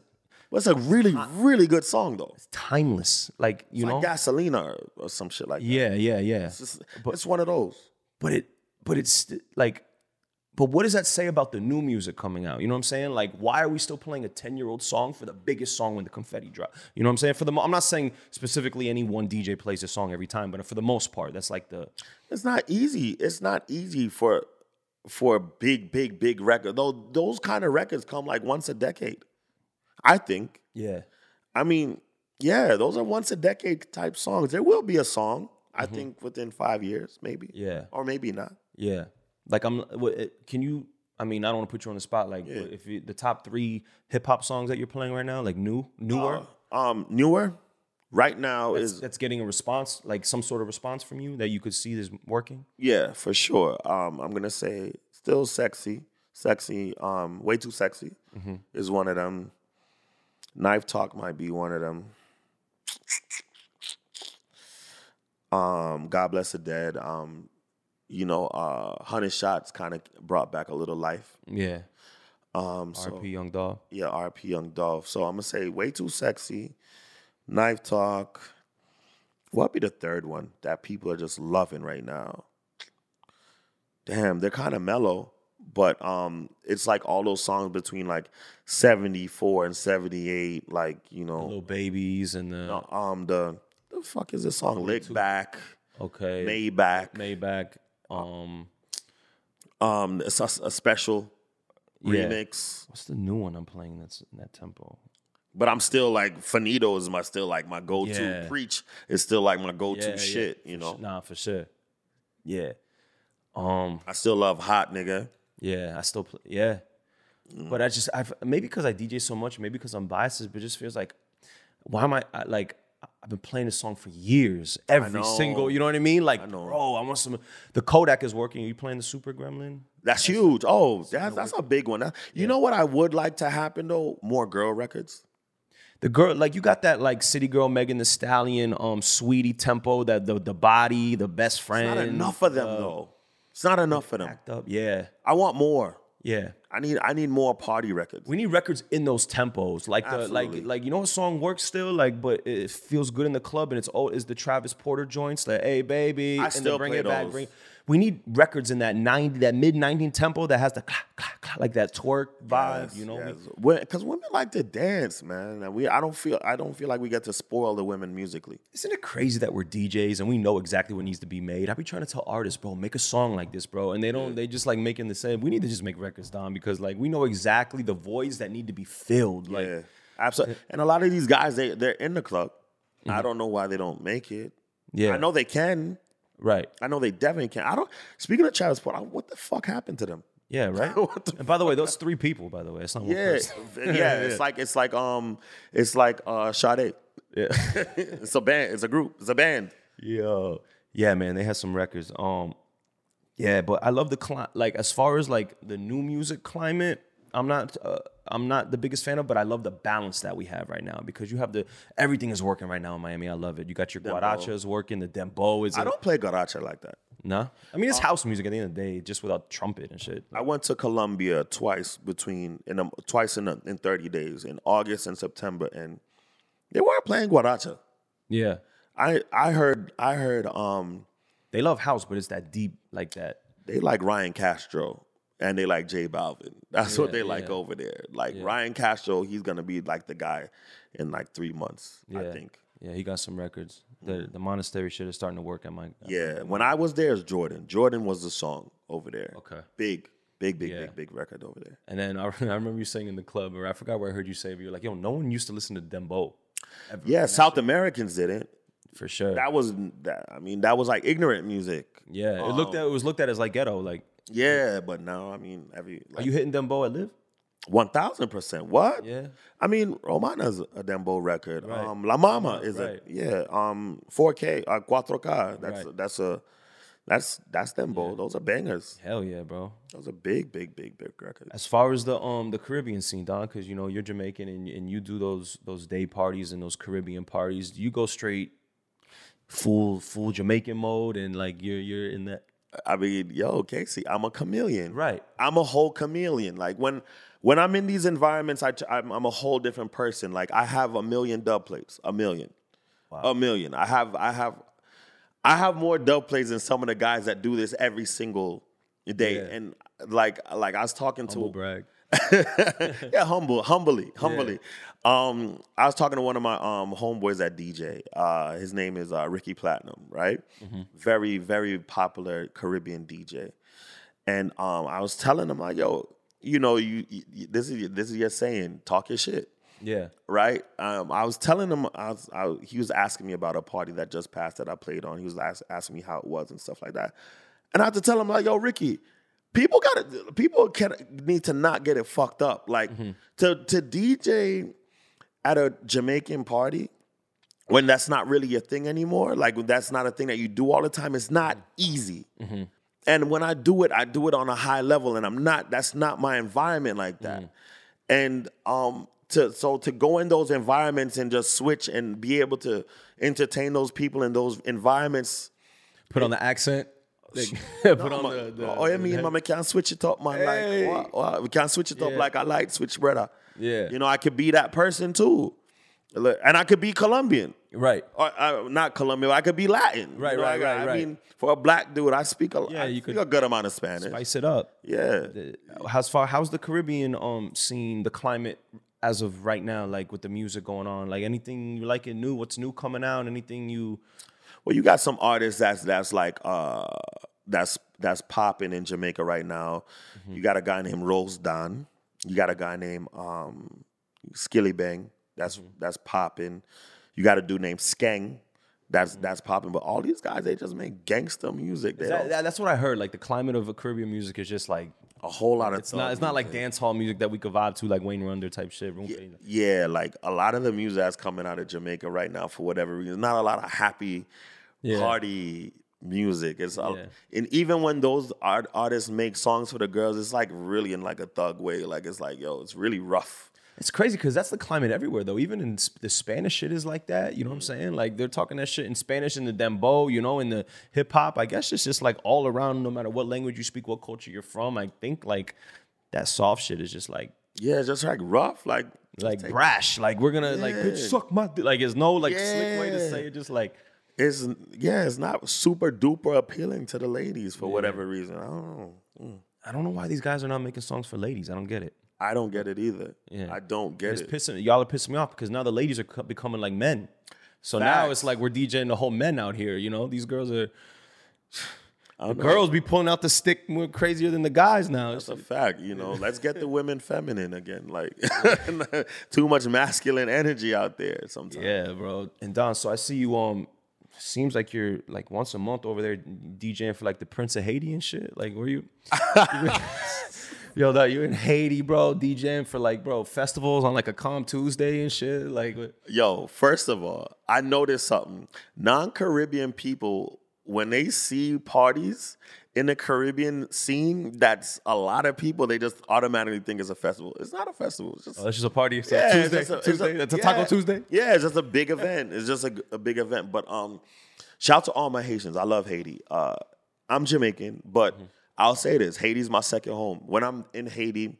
But it's a really, really good song though. timeless. Like you It's know. like Gasolina or, or some shit like that. yeah, yeah, yeah. It's, just- it's one of those. but it but it's like but what does that say about the new music coming out you know what i'm saying like why are we still playing a 10 year old song for the biggest song when the confetti drop you know what i'm saying for the mo- i'm not saying specifically any one dj plays a song every time but for the most part that's like the It's not easy. It's not easy for for a big, big, big record. Though those kind of records come like once a decade. I think. yeah I mean, yeah, those are once a decade type songs. There will be a song. I think within five years, maybe. Mm-hmm. Yeah. Or maybe not. yeah like i'm what, can you i mean i don't want to put you on the spot like but if you, the top three hip-hop songs that you're playing right now like new newer Um, newer, right now is that's getting a response like some sort of response from you that you could see is working yeah for sure. Um, I'm gonna say still sexy, sexy. Um, way too sexy is one of them. Knife talk might be one of them. Um, God bless the dead. Um, you know, uh, hundred shots kind of brought back a little life. yeah Um, so rp young dog yeah, RP Young Dolph. So I'm gonna say way too sexy. Knife talk. What be the third one that people are just loving right now? Damn, they're kind of mellow, but um, it's like all those songs between like 74 and 78, like you know, little babies and the um, the the fuck is this song? Lick back, okay Maybach. Maybach. Um, Um, it's a, a special Yeah. remix. what's the new one I'm playing that's in that tempo? But I'm still like Finito is my still like my go to. Yeah. Preach is still like my go to Yeah, shit. You know, Nah, for sure. Yeah. Um. I still love Hot Nigga. Yeah. I still play. Yeah. Mm. But I just I maybe because I DJ so much, maybe because I'm biased, but it just feels like why am I, I like I've been playing this song for years, every single. You know what I mean? Like, know. bro, I want some. The Kodak is working. Are you playing the Super Gremlin? That's huge. Oh, that's that's a big one. That- you know what I would like to happen though? More girl records. The girl, like you got that like City Girl, Megan Thee Stallion, um, Saweetie tempo, that the the body, the best friend. Not enough of them though. It's not enough of them. Up, yeah, I want more. Yeah. I need I need more party records. We need records in those tempos, like the like Absolutely. like you know a song works still, like but it feels good in the club, and it's oh is the Travis Porter joints, like hey baby, I and still then bring play it back. those. Bring, we need records in that ninety, that mid nineteen tempo that has the clack, clack, clack, like that twerk vibe, you know. Because women like to dance, man. And we I don't feel I don't feel like we get to spoil the women musically. Isn't it crazy that we're DJs and we know exactly what needs to be made? I be trying to tell artists, bro, make a song like this, bro, and they don't. They just like making the same. We need to just make records, Don, because like we know exactly the voids that need to be filled. Like, Yeah, absolutely. And a lot of these guys, they they're in the club. I mm-hmm. don't know why they don't make it. Yeah. I know they can. Right. I know they definitely can't. I don't. Speaking of child support, I- what the fuck happened to them? Yeah. (laughs) Right. The and by the way, those three people. By the way, it's not one Yeah, person. (laughs) yeah. It's (laughs) like it's like um, it's like uh, Sade. Yeah. it's a band. It's a group. It's a band. Yo, yeah, man, they had some records. Um, yeah, but I love the cli- like as far as like the new music climate. I'm not uh, I'm not the biggest fan of, but I love the balance that we have right now because you have the everything is working right now in Miami. I love it. You got your guarachas working, the dembow is I don't play guaracha like that. no. I mean, it's house music at the end of the day, just without trumpet and shit. I went to Colombia twice between in a, twice in a, in 30 days in August and September, and they weren't playing guaracha. Yeah, I I heard I heard um they love house, but it's that deep like that. they like Ryan Castro and they like J Balvin. (laughs) That's what they like yeah. over there. Like Ryan Castro, he's gonna be like the guy in like three months. I think. Yeah, he got some records. The mm-hmm. the monastery shit is starting to work at my Yeah, when I was there, it's Jordan. Jordan was the song over there. Okay. Big, big, big, Yeah. big, big record over there. And then I, (laughs) I remember you saying in the club, or I forgot where I heard you say, but you're like, yo, no one used to listen to Dembow. Ever. Yeah, South Americans didn't. For sure. That was that. I mean, that was like ignorant music. yeah. It looked um, at it was looked at as like ghetto. Like, Yeah, but now I mean, every are you hitting Dembow at LIV? one thousand percent. What? Yeah. I mean, Romana's a Dembow record. Right. Um, La Mama is right. a yeah. Um, 4K, uh, 4K. That's Right. that's a that's that's Dembow. Those are bangers. Hell yeah, bro. Those are big, big, big, big records. As far as the um the Caribbean scene, Don, because you know you're Jamaican and and you do those those day parties and those Caribbean parties. Do you go straight full full Jamaican mode and like you're you're in that I mean, yo, Casey, I'm a chameleon. right? I'm a whole chameleon. Like when when I'm in these environments, I, I'm, I'm a whole different person. Like I have a million dub plates, a million, a million. I have I have I have more dub plates than some of the guys that do this every single day. Yeah. And like like I was talking Humble to brag. (laughs) yeah, humble, humbly, humbly. Um, I was talking to one of my um homeboys at DJ. Uh, his name is uh, Ricky Platinum, right? Very, very popular Caribbean DJ. And um, I was telling him like, yo, you know, you, you this is this is your saying, talk your shit, Yeah. right? Um, I was telling him, I was, I, he was asking me about a party that just passed that I played on. He was ask, asking me how it was and stuff like that. And I had to tell him like, yo, Ricky, people got to people can need to not get it fucked up. Like to to DJ at a Jamaican party when that's not really a thing anymore. Like when that's not a thing that you do all the time. It's not easy. And when I do it, I do it on a high level, and I'm not. That's not my environment like that. And um, to so to go in those environments and just switch and be able to entertain those people in those environments. Put on the accent. Like, (laughs) (laughs) put on the, the oh, yeah, me and mama can't switch it up, man. Hey. Like, what, what? we can't switch it up Yeah. like I like switch brother. Yeah. you know, I could be that person too, and I could be Colombian. right. Or uh, not Colombian, I could be Latin. Right, You know, right, I, right, I right. mean, for a black dude, I speak a, Yeah, I you speak could a good amount of Spanish. Spice it up. Yeah. how's far how's the Caribbean um scene, the climate as of right now, like with the music going on? Like anything you like it new? What's new coming out? Anything you Well, you got some artists that's that's like uh that's that's popping in Jamaica right now. Mm-hmm. You got a guy named Rose Don. You got a guy named um Skillibeng. That's Mm-hmm. that's popping. You got a dude named Skeng. That's Mm-hmm. that's popping. But all these guys, they just make gangster music. That, that's what I heard. Like the climate of Caribbean music is just like a whole lot of it's not it's not like dance hall music that we could vibe to, like Wayne Wonder type shit. Fade. Yeah, like a lot of the music that's coming out of Jamaica right now, for whatever reason, not a lot of happy Yeah. party music. It's a- Yeah. and even when those art, artists make songs for the girls, it's like really in like a thug way. Like it's like yo, it's really rough. It's crazy because that's the climate everywhere, though. Even in sp- the Spanish shit is like that. You know what I'm Mm. saying? Like they're talking that shit in Spanish in the dembow, you know, in the hip hop. I guess it's just like all around, no matter what language you speak, what culture you're from. I think like that soft shit is just like Yeah, just like rough. Like like brash. Like we're gonna like bitch suck my dick. like. There's no like slick way to say it. Just like it's yeah, it's not super duper appealing to the ladies for whatever reason. I don't know. Mm. I don't know why these guys are not making songs for ladies. I don't get it. I don't get it either. Yeah. I don't get It's it. pissing y'all are pissing me off because now the ladies are becoming like men. So now it's like we're DJing the whole men out here. You know, these girls are. The girls be pulling out the stick more crazier than the guys now. That's a fact, you know. Let's get the women feminine again. Like (laughs) too much masculine energy out there sometimes. Yeah, bro. And Don, so I see you um seems like you're like once a month over there DJing for like the Prince of Haiti and shit. Like where you (laughs) Yo, that you're in Haiti, bro, DJing for like, bro, festivals on like a Calm Tuesday and shit. Like, what- Yo, first of all, I noticed something. Non-Caribbean people, when they see parties in the Caribbean scene, that's a lot of people. They just automatically think it's a festival. It's not a festival. It's just oh, that's just a party. So Yeah, it's Tuesday, just a- it's a- That's a yeah. Taco Tuesday. Yeah, it's just a big event. It's just a, a big event. But um, shout out to all my Haitians. I love Haiti. Uh, I'm Jamaican, but Mm-hmm. I'll say this: Haiti's my second home. When I'm in Haiti,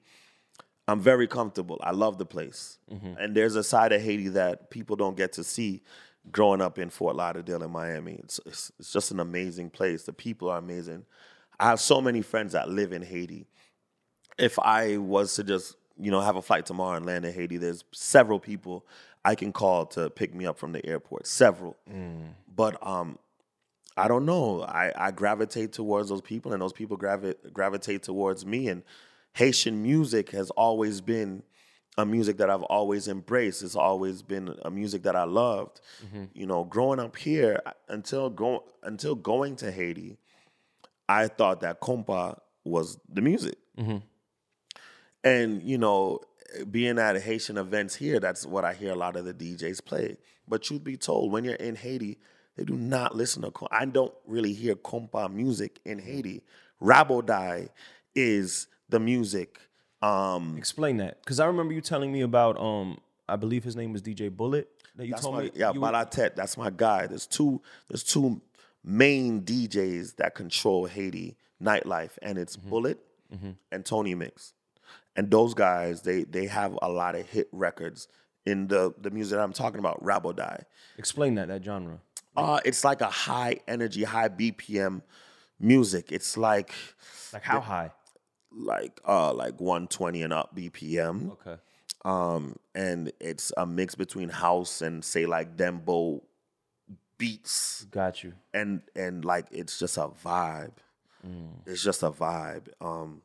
I'm very comfortable. I love the place, Mm-hmm. and there's a side of Haiti that people don't get to see. Growing up in Fort Lauderdale and Miami, it's, it's it's just an amazing place. The people are amazing. I have so many friends that live in Haiti if I was to just, you know, have a flight tomorrow and land in Haiti, there's several people I can call to pick me up from the airport. Several. But um I don't know. I, I gravitate towards those people and those people gravi- gravitate towards me. And Haitian music has always been a music that I've always embraced. It's always been a music that I loved. Mm-hmm. You know, growing up here until go, until going to Haiti, I thought that compa was the music. Mm-hmm. And you know, being at Haitian events here, that's what I hear a lot of the DJs play. But truth be told, when you're in Haiti, they do not listen to. com- I don't really hear compa music in Haiti. Raboday is the music. Um, Explain that, because I remember you telling me about um, I believe his name was DJ Bullet that you told my, me. yeah, Balatet. That's my guy. There's two. There's two main DJs that control Haiti nightlife, and it's Mm-hmm. Bullet and Tony Mix. And those guys, they they have a lot of hit records in the the music that I'm talking about. Raboday. Explain that that genre. Uh, it's like a high energy, high BPM music. It's like Like how high? Like uh like 120 and up BPM. Okay. um, and it's a mix between house and say like dembow beats, Got you. and and like it's just a vibe. It's just a vibe. Um,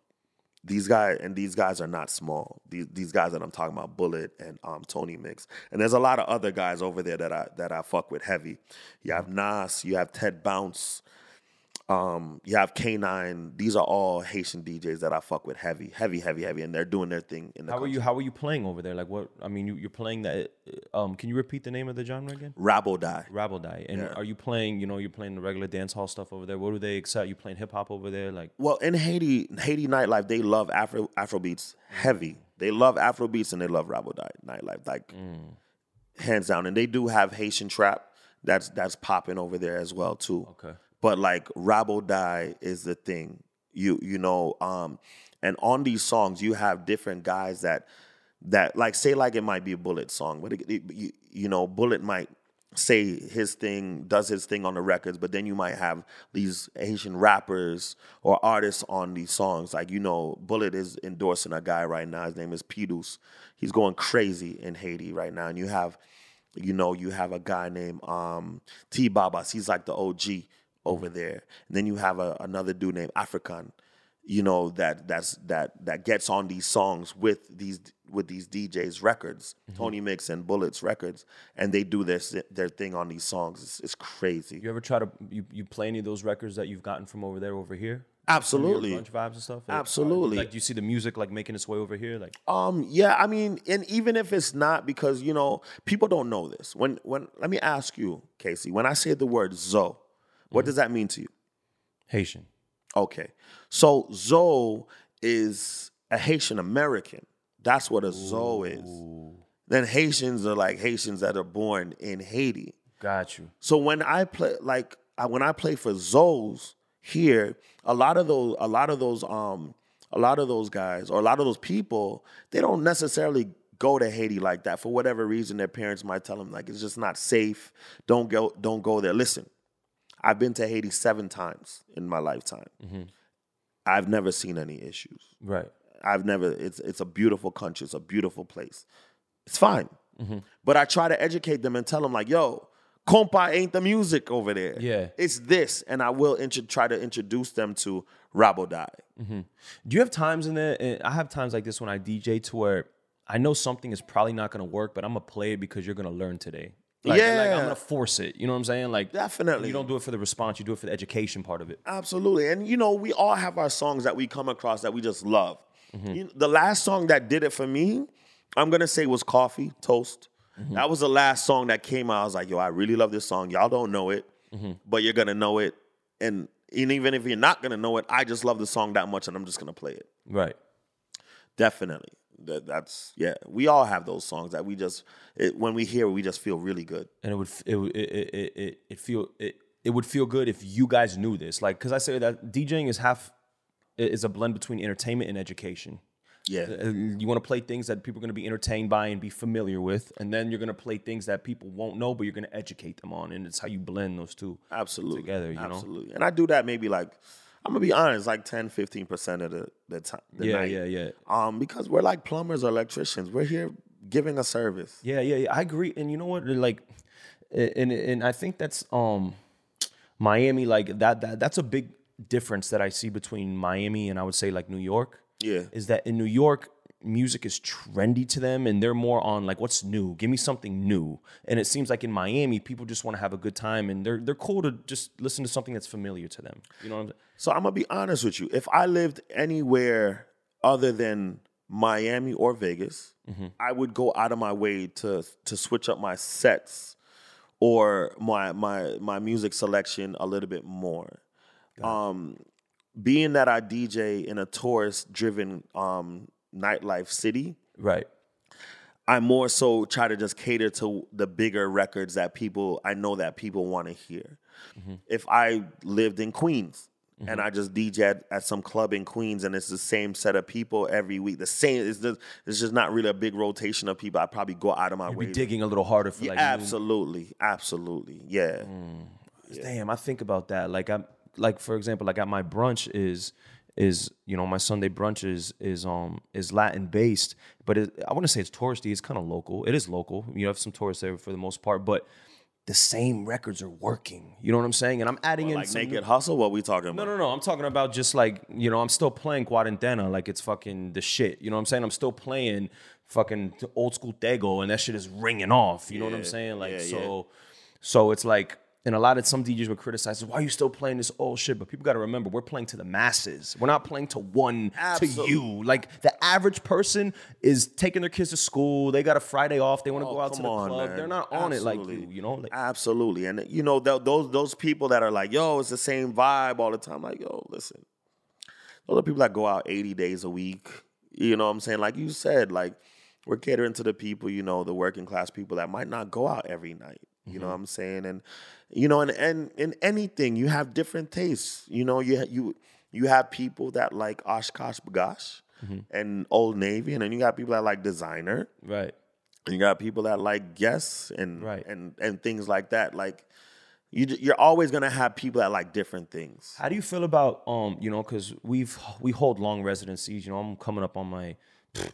these guys and these guys are not small. These these guys that I'm talking about, Bullet and um, Tony Mix, and there's a lot of other guys over there that I that I fuck with heavy. You have Nas, you have Ted Bounce, um, you have K9. These are all Haitian DJs that I fuck with heavy, heavy, heavy, heavy, and they're doing their thing in the How are you? How are you playing over there? Like what? I mean, you, you're playing that. uh, Um, can you repeat the name of the genre again? Raboday. Rabble Die. And are you playing? You know, you're playing the regular dance hall stuff over there. What do they accept? You playing hip hop over there? Like Well, in Haiti, Haiti nightlife, they love Afro Afro beats heavy. They love Afro beats and they love Rabo di- nightlife, like hands down. And they do have Haitian trap that's that's popping over there as well too. Okay. But like Rabo die is the thing. You you know, um, and on these songs you have different guys that that like say like it might be a Bullet song, but it, it- you, you know Bullet might say his thing, does his thing on the records, but then you might have these Haitian rappers or artists on these songs. Like you know, Bullet is endorsing a guy right now. His name is Pidus. He's going crazy in Haiti right now, and you have you know, you have a guy named um, T Babas. He's like the OG over there. And then you have a, another dude named African. You know that that's that that gets on these songs with these with these DJs records, Tony Mix and Bullets records, and they do their their thing on these songs. It's, it's crazy. you ever try to you, you play any of those records that you've gotten from over there over here? Absolutely. Brunch vibes and stuff. Like, Absolutely. Like you see the music like making its way over here. Like Um, yeah, I mean, and even if it's not, because you know, people don't know this. When when let me ask you, Casey, when I say the word Zoe, what does that mean to you? Haitian. Okay. So Zoe is a Haitian American. That's what a Zoe is. Then Haitians are like Haitians that are born in Haiti. Got you. So when I play like I- when I play for Zoes here, a lot of those a lot of those um a lot of those guys or a lot of those people, they don't necessarily go to Haiti like that for whatever reason their parents might tell them like it's just not safe. Don't go don't go there. Listen. I've been to Haiti 7 times in my lifetime. Mm-hmm. I've never seen any issues. Right. I've never. It's it's a beautiful country. It's a beautiful place. It's fine. Mm-hmm. But I try to educate them and tell them like, yo, compa ain't the music over there. Yeah. It's this. And I will intro- try to introduce them to Raboday. Mm-hmm. Do you have times in there? I have times like this when I DJ to where I know something is probably not gonna work, but I'm gonna play it because you're gonna learn today. Like, like Yeah. I'm gonna force it. You know what I'm saying? Like Definitely. You don't do it for the response. You do it for the education part of it. Absolutely. And you know, we all have our songs that we come across that we just love. Mm-hmm. You the last song that did it for me, I'm gonna say was Coffee, Toast. Mm-hmm. That was the last song that came out. I was like, yo, I really love this song. Y'all don't know it, Mm-hmm. but you're gonna know it. And, and even if you're not gonna know it, I just love the song that much and I'm just gonna play it. Right. Definitely. That, that's yeah. We all have those songs that we just it, when we hear it, we just feel really good. and it would it it it it, it, feel it, it would feel good if you guys knew this like because i say that djing is half is a blend between entertainment and education Yeah. Uh, you want to play things that people are going to be entertained by and be familiar with and then you're going to play things that people won't know but you're going to educate them on and it's how you blend those two Absolutely. together, you know? Absolutely. And I do that maybe like I'm gonna be honest, like 10, 15% of the, the time. The yeah night. yeah yeah Um, because we're like plumbers or electricians. We're here giving a service. Yeah, yeah, yeah. I agree. And you know what? Like, and and I think that's um, Miami. Like that that that's a big difference that I see between Miami and I would say like New York. Yeah. Is that in New York, music is trendy to them, and they're more on like what's new. Give me something new. And it seems like in Miami, people just want to have a good time, and they're they're cool to just listen to something that's familiar to them. You know what I'm saying? So I'm gonna be honest with you. If I lived anywhere other than Miami or Vegas, Mm-hmm. I would go out of my way to to switch up my sets or my my my music selection a little bit more. Um, being that I DJ in a tourist driven um, nightlife city, Right. I more so try to just cater to the bigger records that people I know that people want to hear. If I lived in Queens and I just DJ at, some club in Queens and it's the same set of people every week, the same it's just, it's just not really a big rotation of people. I probably go out of my way. Be digging a little harder for Yeah, like absolutely, absolutely, yeah. Damn, I think about that. Like I'm like for example, like at my brunch is is you know my Sunday brunch is is um is Latin based, but it, I want to say it's touristy. It's kind of local. It is local. You have some tourists there for the most part, but the same records are working. You know what I'm saying? And I'm adding in Like some Naked Hustle, what we talking about? no, no, no. I'm talking about just like, you know, I'm still playing Quarantena like it's fucking the shit. You know what I'm saying? I'm still playing fucking old school Tego and that shit is ringing off. You know what I'm saying? Like, yeah, so, so it's like, and a lot of some DJs would criticize, why are you still playing this old shit? But people got to remember, we're playing to the masses. We're not playing to one, Absolute- to you. Like the average person is taking their kids to school. They got a Friday off. They want to Oh, go out to the on, club. man. They're not on it like you, you know? Like, Absolutely. And you know, th- those those people that are like, yo, it's the same vibe all the time. Like, yo, listen. Those are people that go out 80 days a week. You know what I'm saying? Like you said, like we're catering to the people, you know, the working class people that might not go out every night. You know mm-hmm. what I'm saying? And you know, and and in anything, you have different tastes. You know, you you you have people that like OshKosh B'gosh and Old Navy, and then you got people that like designer. right. And you got people that like guests and Right. and and things like that. Like you, you're always gonna have people that like different things. How do you feel about um, you know, because we've we hold long residencies. You know, I'm coming up on my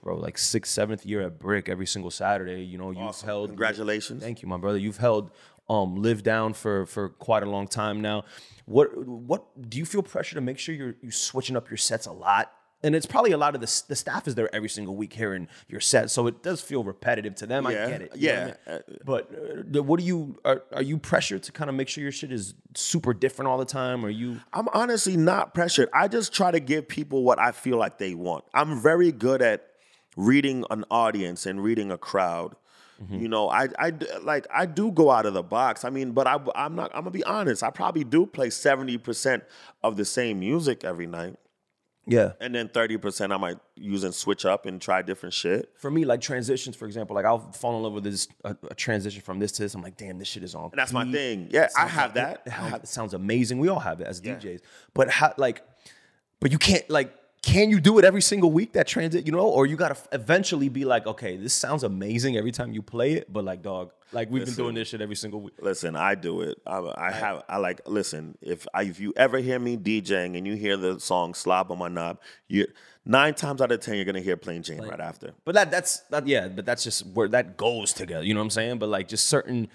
bro like sixth, seventh year at Brick every single Saturday. You know, you've held Congratulations. Thank you, my brother. You've held um LIV down for for quite a long time now. What what do you feel pressure to make sure you're you switching up your sets a lot? And it's probably a lot of the the staff is there every single week hearing your set, so it does feel repetitive to them. I get it. what I yeah. mean? But uh, what do you are, are you pressured to kind of make sure your shit is super different all the time? Are you I'm honestly not pressured. I just try to give people what I feel like they want. I'm very good at reading an audience and reading a crowd. Mm-hmm. You know, I, I like I do go out of the box. I mean, but I, I'm not. I'm gonna be honest. I probably do play seventy percent of the same music every night, yeah. and then thirty percent I might use and switch up and try different shit. for me, like transitions, for example, like I'll fall in love with this a, a transition from this to this. I'm like, damn, this shit is on. And that's my thing. Yeah, I have It, that. it it sounds amazing. We all have it as DJs. But how, like, but you can't like. Can you do it every single week that transit, you know, or you gotta eventually be like, okay, this sounds amazing every time you play it, but like, dog, like we've been doing this shit every single week. Listen, I do it. I, I have. I like. Listen, if I, if you ever hear me DJing and you hear the song "Slob on My Knob," you nine times out of ten you're gonna hear "Plain Jane" right after. But that that's that yeah, but that's just where that goes together. You know what I'm saying? But like just certain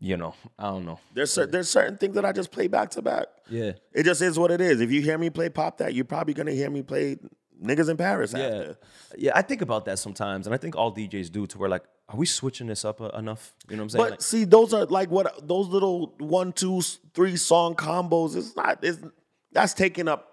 you know, I don't know. There's cer- there's certain things that I just play back to back. Yeah. It just is what it is. If you hear me play pop that, you're probably gonna hear me play niggas in Paris Yeah, after. yeah. I think about that sometimes, and I think all DJs do. To where like, are we switching this up uh, enough? You know what I'm saying? But Like, see, those are like what those little one, two, s- three song combos. It's not. It's that's taking up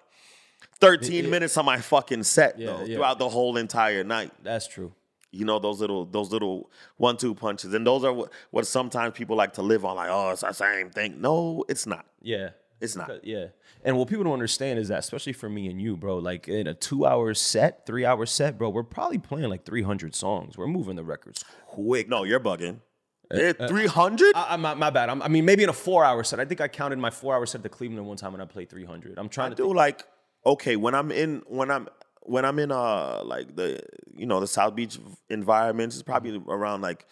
thirteen minutes of my fucking set Yeah, though yeah. throughout the whole entire night. that's true. You know those little those little one two punches, and those are what, what sometimes people like to live on. Like, oh, it's the same thing. No, it's not. Yeah. It's not. Yeah. And what people don't understand is that, especially for me and you, bro, like in a two hour set, three hour set, bro, we're probably playing like 300 songs. We're moving the records quick. No, you're bugging. Uh, eh, uh, three hundred. I, I, my, my bad. I'm, I mean, maybe in a four hour set. I think I counted my four hour set to Cleveland one time when I played 300. I'm trying to do like okay when I'm in when I'm when I'm in uh like the you know the South Beach environments. It's probably around like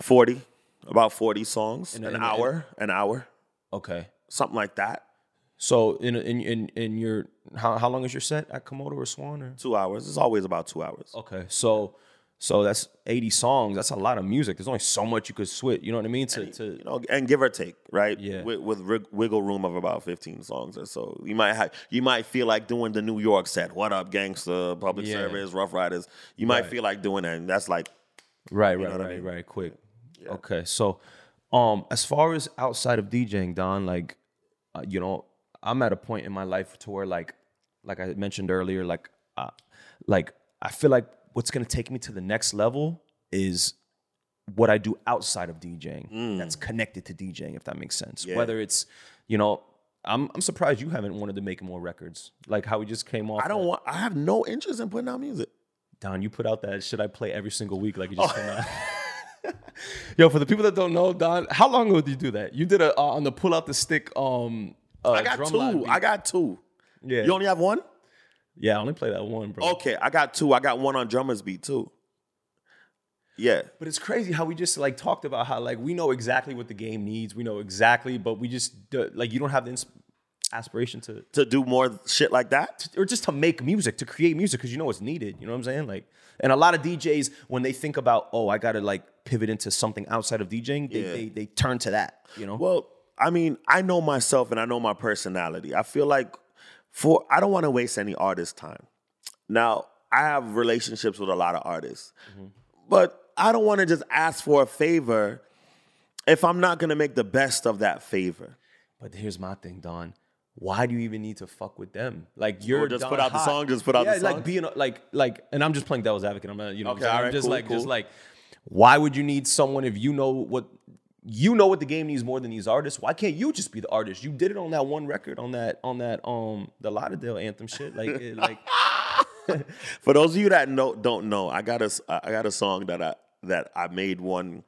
forty, about forty songs, In an in hour, an hour, Okay. something like that. So in in in in your how how long is your set at Komodo or Swan or? Two hours. It's always about two hours. Okay. So so that's 80 songs. That's a lot of music. There's only so much you could switch. You know what I mean? To to You know, and give or take, right? Yeah. With, with rig- wiggle room of about fifteen songs or so. You might have, you might feel like doing the New York set. What up, gangster? Public Yeah. service, Ruff Ryders. You might Right. feel like doing that, and that's like Right, right, what I right, mean? right. Quick. Okay, so um, as far as outside of DJing, Don, like, uh, you know, I'm at a point in my life to where, like, like I mentioned earlier, like, uh, like I feel like what's gonna take me to the next level is what I do outside of DJing. That's connected to DJing, if that makes sense. Whether it's, you know. I'm, I'm surprised you haven't wanted to make more records. Like how we just came off. I don't that- want. I have no interest in putting out music. Don, you put out that should I play every single week like you just came out. (laughs) (laughs) Yo, for the people that don't know, Don, how long ago did you do that? You did a uh, on the pull out the stick. Um, uh, I got two. I got two. yeah, You only have one? Yeah. I only play that one, bro. Okay, I got two. I got one on drummer's beat too. Yeah. But it's crazy how we just like talked about how like we know exactly what the game needs. We know exactly, but we just like you don't have the ins- aspiration to To do more shit like that? or just to make music, to create music because you know it's needed. You know what I'm saying? Like, and a lot of DJs when they think about, oh, I gotta like pivot into something outside of DJing, they Yeah. they, they turn to that. You know? Well, I mean, I know myself and I know my personality. I feel like for I don't want to waste any artist time. Now, I have relationships with a lot of artists. Mm-hmm. But I don't want to just ask for a favor if I'm not going to make the best of that favor. But here's my thing, Don. Why do you even need to fuck with them? Like you're just Don put out the song, just put out yeah, the song. like being like like, and I'm just playing devil's advocate. I'm not, you know, Okay, I'm, saying? all I'm right, just cool, like just like, why would you need someone if you know what you know what the game needs more than these artists? Why can't you just be the artist? You did it on that one record, on that on that um the Lauderdale anthem shit. Like it, (laughs) like For those of you that know don't know, I got a I got a song that I that I made one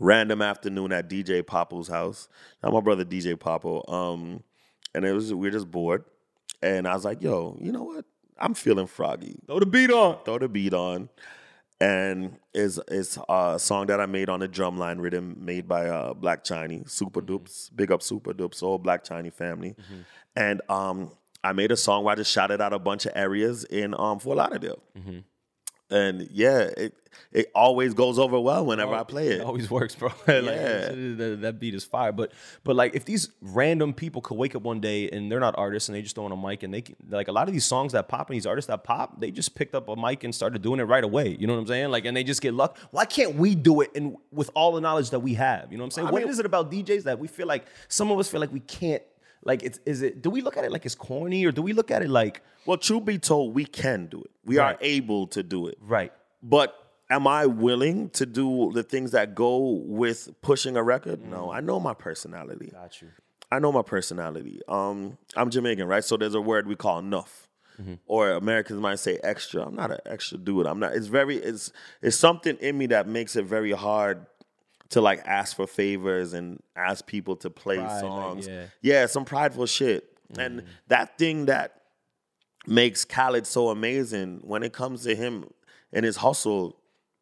random afternoon at DJ Papo's house. Now my brother DJ Papo. Um, and it was we were just bored, and I was like, "Yo, you know what? I'm feeling froggy. throw the beat on. Throw the beat on." And is is a song that I made on a drumline rhythm made by uh, Black Chiney Supa Dups. Big up Supa Dups, all Black Chiney family. And um, I made a song where I just shouted out a bunch of areas in um, Fort Lauderdale. And yeah, it it always goes over well whenever I play it. It always works, bro. (laughs) like, Yeah. that, that beat is fire. But but like if these random people could wake up one day and they're not artists and they just throw on a mic and they can, like a lot of these songs that pop and these artists that pop, they just picked up a mic and started doing it right away. You know what I'm saying? Like and they just get luck. Why can't we do it and with all the knowledge that we have? You know what I'm saying? What mean- is it about DJs that we feel like some of us feel like we can't like it's is it do we look at it like it's corny or do we look at it like Well, truth be told, we can do it. We Right. are able to do it. right? But am I willing to do the things that go with pushing a record? No, I know my personality. Got you. I know my personality. Um, I'm Jamaican, right? So there's a word we call enough. Or Americans might say extra. I'm not an extra dude. I'm not. It's very. It's it's something in me that makes it very hard to like ask for favors and ask people to play Pride, like, songs. yeah. yeah, some prideful shit. And mm. that thing that makes Khaled so amazing when it comes to him and his hustle,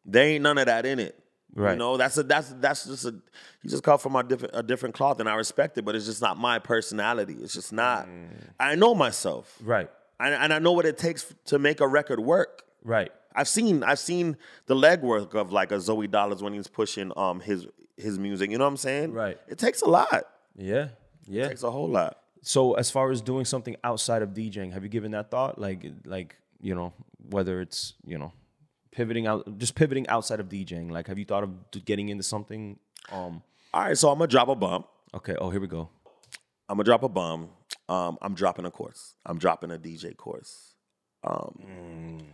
there ain't none of that in it. Right. You know, that's a that's that's just a he just cut from a different a different cloth and I respect it, but it's just not my personality. It's just not. Mm. I know myself. Right. And, and I know what it takes to make a record work. Right. I've seen I've seen the legwork of like a Zoey Dollaz when he's pushing um his his music. You know what I'm saying? Right. It takes a lot. Yeah. Yeah. It takes a whole lot. So as far as doing something outside of DJing, have you given that thought? Like like, you know, whether it's, you know, pivoting out just pivoting outside of DJing. Like have you thought of getting into something um All right, so I'm gonna drop a bomb. okay, oh here we go. I'm gonna drop a bomb. Um, I'm dropping a course. I'm dropping a DJ course. Um,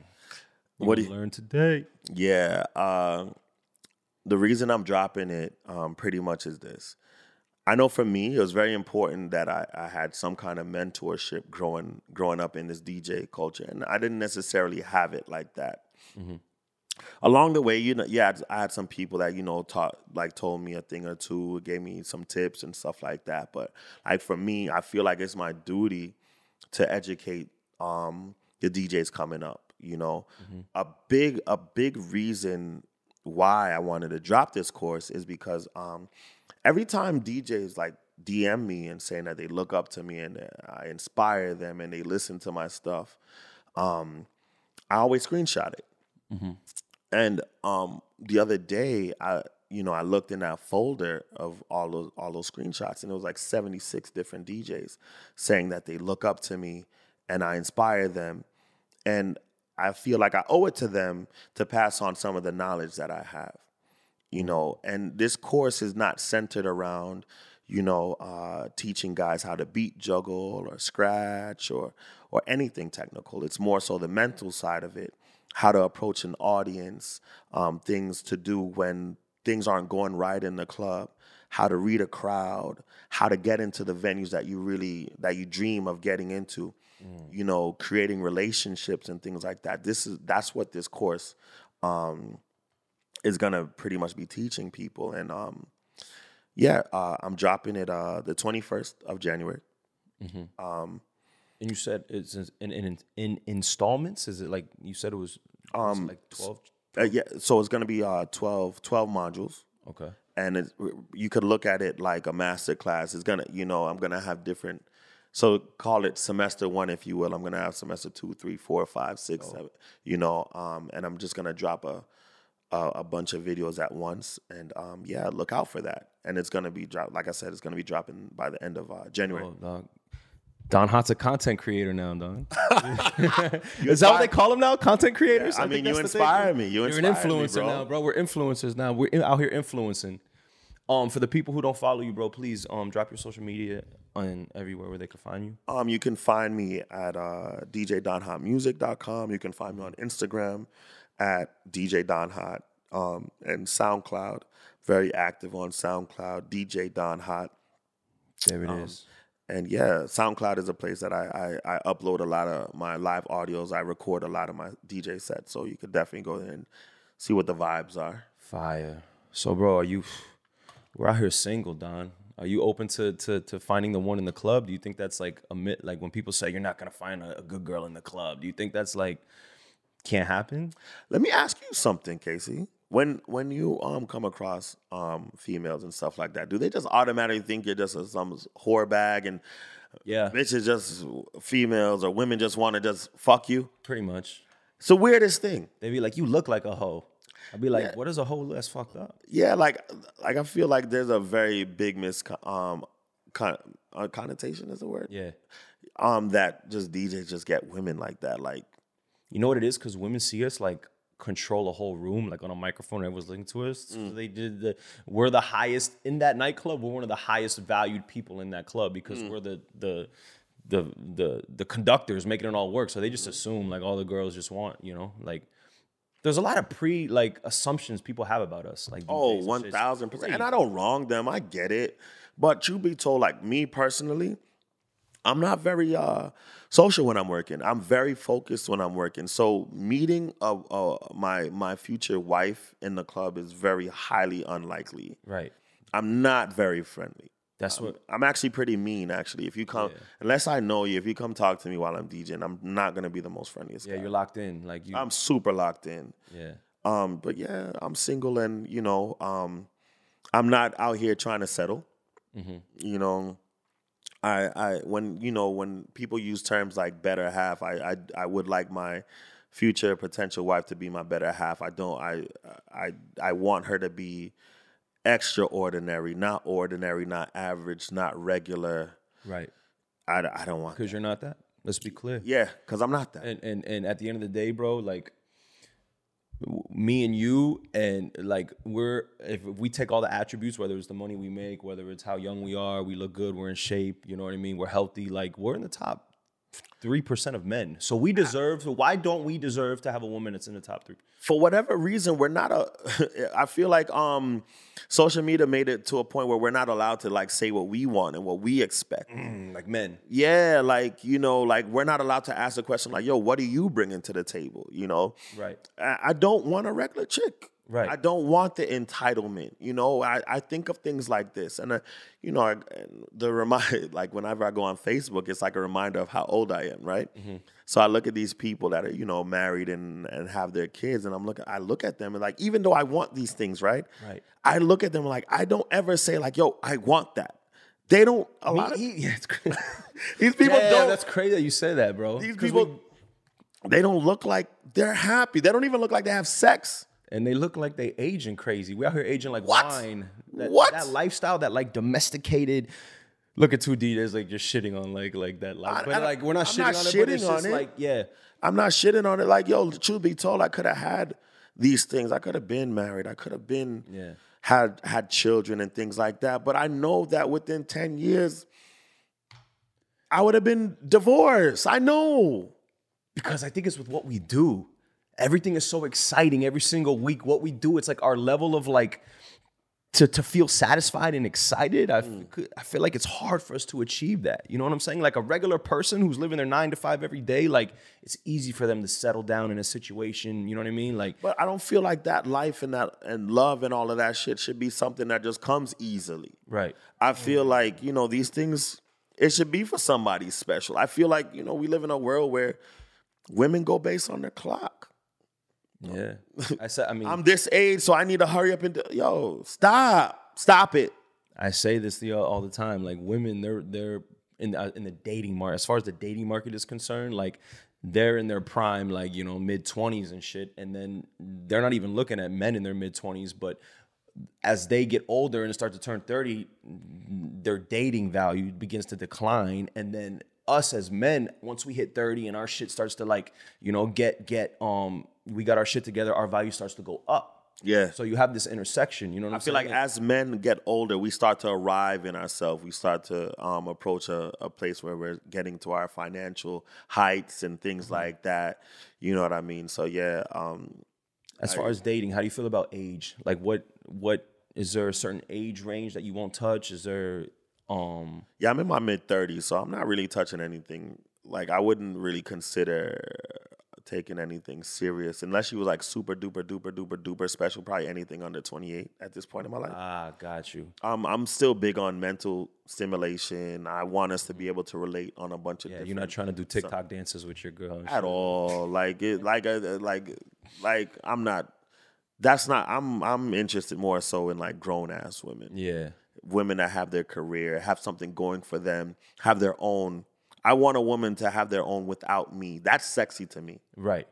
what do you, learn today? Yeah. Uh, the reason I'm dropping it um, pretty much is this. I know for me, it was very important that I, I had some kind of mentorship growing growing up in this DJ culture, and I didn't necessarily have it like that. Along the way, you know, yeah, I had some people that you know taught, like, told me a thing or two, gave me some tips and stuff like that. But like for me, I feel like it's my duty to educate um, the DJs coming up. You know, a big a big reason why I wanted to drop this course is because um, every time DJs like DM me and saying that they look up to me and uh, I inspire them and they listen to my stuff, um, I always screenshot it. And um, the other day, I you know I looked in that folder of all those all those screenshots, and it was like seventy six different DJs saying that they look up to me and I inspire them, and I feel like I owe it to them to pass on some of the knowledge that I have, you know. And this course is not centered around you know uh, teaching guys how to beat juggle or scratch or or anything technical. It's more so the mental side of it how to approach an audience, um, things to do when things aren't going right in the club, how to read a crowd, how to get into the venues that you really that you dream of getting into, you know, creating relationships and things like that. This is that's what this course um, is gonna pretty much be teaching people, and um, yeah, uh, I'm dropping it uh, the 21st of January. Um, And you said it's in in in installments? Is it like you said it was, it like 12 uh, yeah, so it's gonna be uh, 12, 12 modules. Okay. and it's, you could look at it like a master class. It's gonna, you know, I'm gonna have different. So call it semester one, if you will. I'm gonna have semester two, three, four, five, six, seven. You know, um, and I'm just gonna drop a, a a bunch of videos at once, and um, yeah, look out for that. And it's gonna be drop. Like I said, it's gonna be dropping by the end of uh, January. Oh, dog. Don Hot's a content creator now, Don. (laughs) (laughs) Is that what they call him now? Content creators? I mean, you that's the thing. inspire me. You You're an inspire me, influencer bro. now, bro. We're influencers now. We're in- out here influencing. Um, for the people who don't follow you, bro, please um drop your social media on everywhere where they can find you. Um, you can find me at uh, djdonhotmusic.com. You can find me on Instagram at djdonhot um, and SoundCloud. Very active on SoundCloud, DJ Don Hot. There it is. And yeah, SoundCloud is a place that I, I I upload a lot of my live audios. I record a lot of my DJ sets, so you could definitely go there and see what the vibes are. Fire. So, bro, are you? We're out here single, Don. Are you open to to to finding the one in the club? Do you think that's like a myth? Like when people say you're not gonna find a, a good girl in the club, do you think that's like can't happen? Let me ask you something, Casey. When when you um come across um females and stuff like that, do they just automatically think you're just a, some whore bag and Yeah, bitches just females or women just want to just fuck you? pretty much. It's the weirdest thing. They be like, you look like a hoe. I'd be like, what is a whole? That's fucked up. Yeah, like like I feel like there's a very big mis um con- uh, connotation is the word. Yeah. Um, that just DJs just get women like that. Like You know what it is? Because women see us like control a whole room, like on a microphone. Everyone's listening to us. So they did the. We're the highest in that nightclub. We're one of the highest valued people in that club because we're the the the the the conductors making it all work. So they just assume like all the girls just want, you know, like. There's a lot of pre like assumptions people have about us, like Oh, one thousand percent. And. I don't wrong them. I get it. But truth be told, like me personally, I'm not very uh social when I'm working. I'm very focused when I'm working. So meeting my my future wife in the club is very highly unlikely. right. I'm not very friendly. That's what I'm actually pretty mean. Actually, if you come, unless I know you, if you come talk to me while I'm DJing, I'm not gonna be the most friendliest. Yeah, guy. you're locked in. Like you. I'm super locked in. yeah. Um, but yeah, I'm single and you know, um, I'm not out here trying to settle. You know, I I when you know when people use terms like better half, I I I would like my future potential wife to be my better half. I don't. I I I want her to be extraordinary, not ordinary, not average, not regular. Right. I, I don't want. Because you're not that. Let's be clear. Yeah, because I'm not that. And and and at the end of the day, bro, like me and you and like we're if we take all the attributes whether it's the money we make whether it's how young we are we look good we're in shape you know what i mean we're healthy like we're in the top 3% of men so we deserve so why don't we deserve to have a woman that's in the top 3 for whatever reason, we're not a. (laughs) I feel like um, social media made it to a point where we're not allowed to like say what we want and what we expect. like men Yeah, like you know, like we're not allowed to ask the question like, "Yo, what are you bringing to the table?" You know, right I, I don't want a regular chick. Right. I don't want the entitlement. You know, I, I think of things like this, and uh, you know, I, the remind (laughs) like whenever I go on Facebook, it's like a reminder of how old I am, right? Mm-hmm. So I look at these people that are you know married and and have their kids, and I'm looking. I look at them and like, even though I want these things, right? Right. I look at them like I don't ever say like, "Yo, I want that." They don't. A lot of (laughs) yeah, it's crazy. (laughs) these people yeah, don't. that's crazy that you say that bro These people. we- they don't look like they're happy. They don't even look like they have sex. And they look like they aging crazy. We out here aging like What? wine. That, What? That lifestyle, that like domesticated. Look at two D. There's like just shitting on like like that life, I- but I- like we're not I'm shitting not on it. But it's just it. like yeah, I'm not shitting on it. Like, yo, truth be told, I could have had these things. I could have been married. I could have been Yeah. had had children and things like that. But I know that within 10 years, I would have been divorced. I know. because I think it's with what we do. Everything is so exciting every single week. What we do, it's like our level of like to to feel satisfied and excited. I mm. I feel like it's hard for us to achieve that. You know what I'm saying? Like a regular person who's living their nine to five every day, like it's easy for them to settle down in a situation. You know what I mean? Like But I don't feel like that life and that and love and all of that shit should be something that just comes easily. right. I feel mm. like, you know, these things, it should be for somebody special. I feel like, you know, we live in a world where women go based on their clock. Yeah. I said. I (laughs) mean, I'm this age, so I need to hurry up and do, yo, stop. Stop it. I say this to y'all all the time. Like women, they're they're in the, uh, in the dating market. As far as the dating market is concerned, like they're in their prime, like you know mid twenties and shit, and then they're not even looking at men in their mid twenties. But as they get older and start to turn thirty, their dating value begins to decline, and then us as men, once we hit thirty and our shit starts to like you know get get um we got our shit together, our value starts to go up. Yeah. So you have this intersection. You know what I feel saying? like as men get older, we start to arrive in ourselves. We start to um, approach a, a place where we're getting to our financial heights and things like that. You know what I mean? So yeah, um, As far as dating, how do you feel about age? Like what what is there a certain age range that you won't touch? Is there um yeah, I'm in my mid 30s, so I'm not really touching anything. Like I wouldn't really consider taking anything serious unless you was like super duper duper duper duper special. Probably anything under 28 at this point in my life. ah got you. Um, I'm still big on mental stimulation. I want us to be able to relate on a bunch of Yeah, different you're not trying to do TikTok dances with your girl. at all. Like it, like uh, like like I'm not. That's not. I'm I'm interested more so in like grown ass women, Yeah. Women that have their career, have something going for them, have their own. I want a woman to have their own without me. That's sexy to me. Right.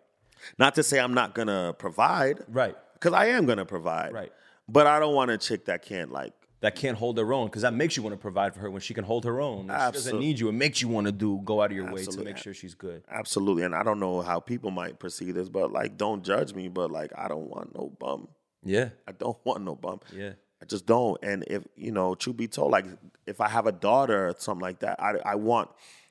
Not to say I'm not gonna provide, Right. because I am gonna provide. Right. But I don't want a chick that can't like That can't hold their own because that makes you want to provide for her when she can hold her own. When she doesn't need you. It makes you want to do go out of your way to make sure she's good. Absolutely. And I don't know how people might perceive this, but like, don't judge me. But like, I don't want no bum. Yeah. I don't (laughs) want no bum. Yeah. I just don't. And if, you know, truth be told, like, if I have a daughter or something like that, I, I want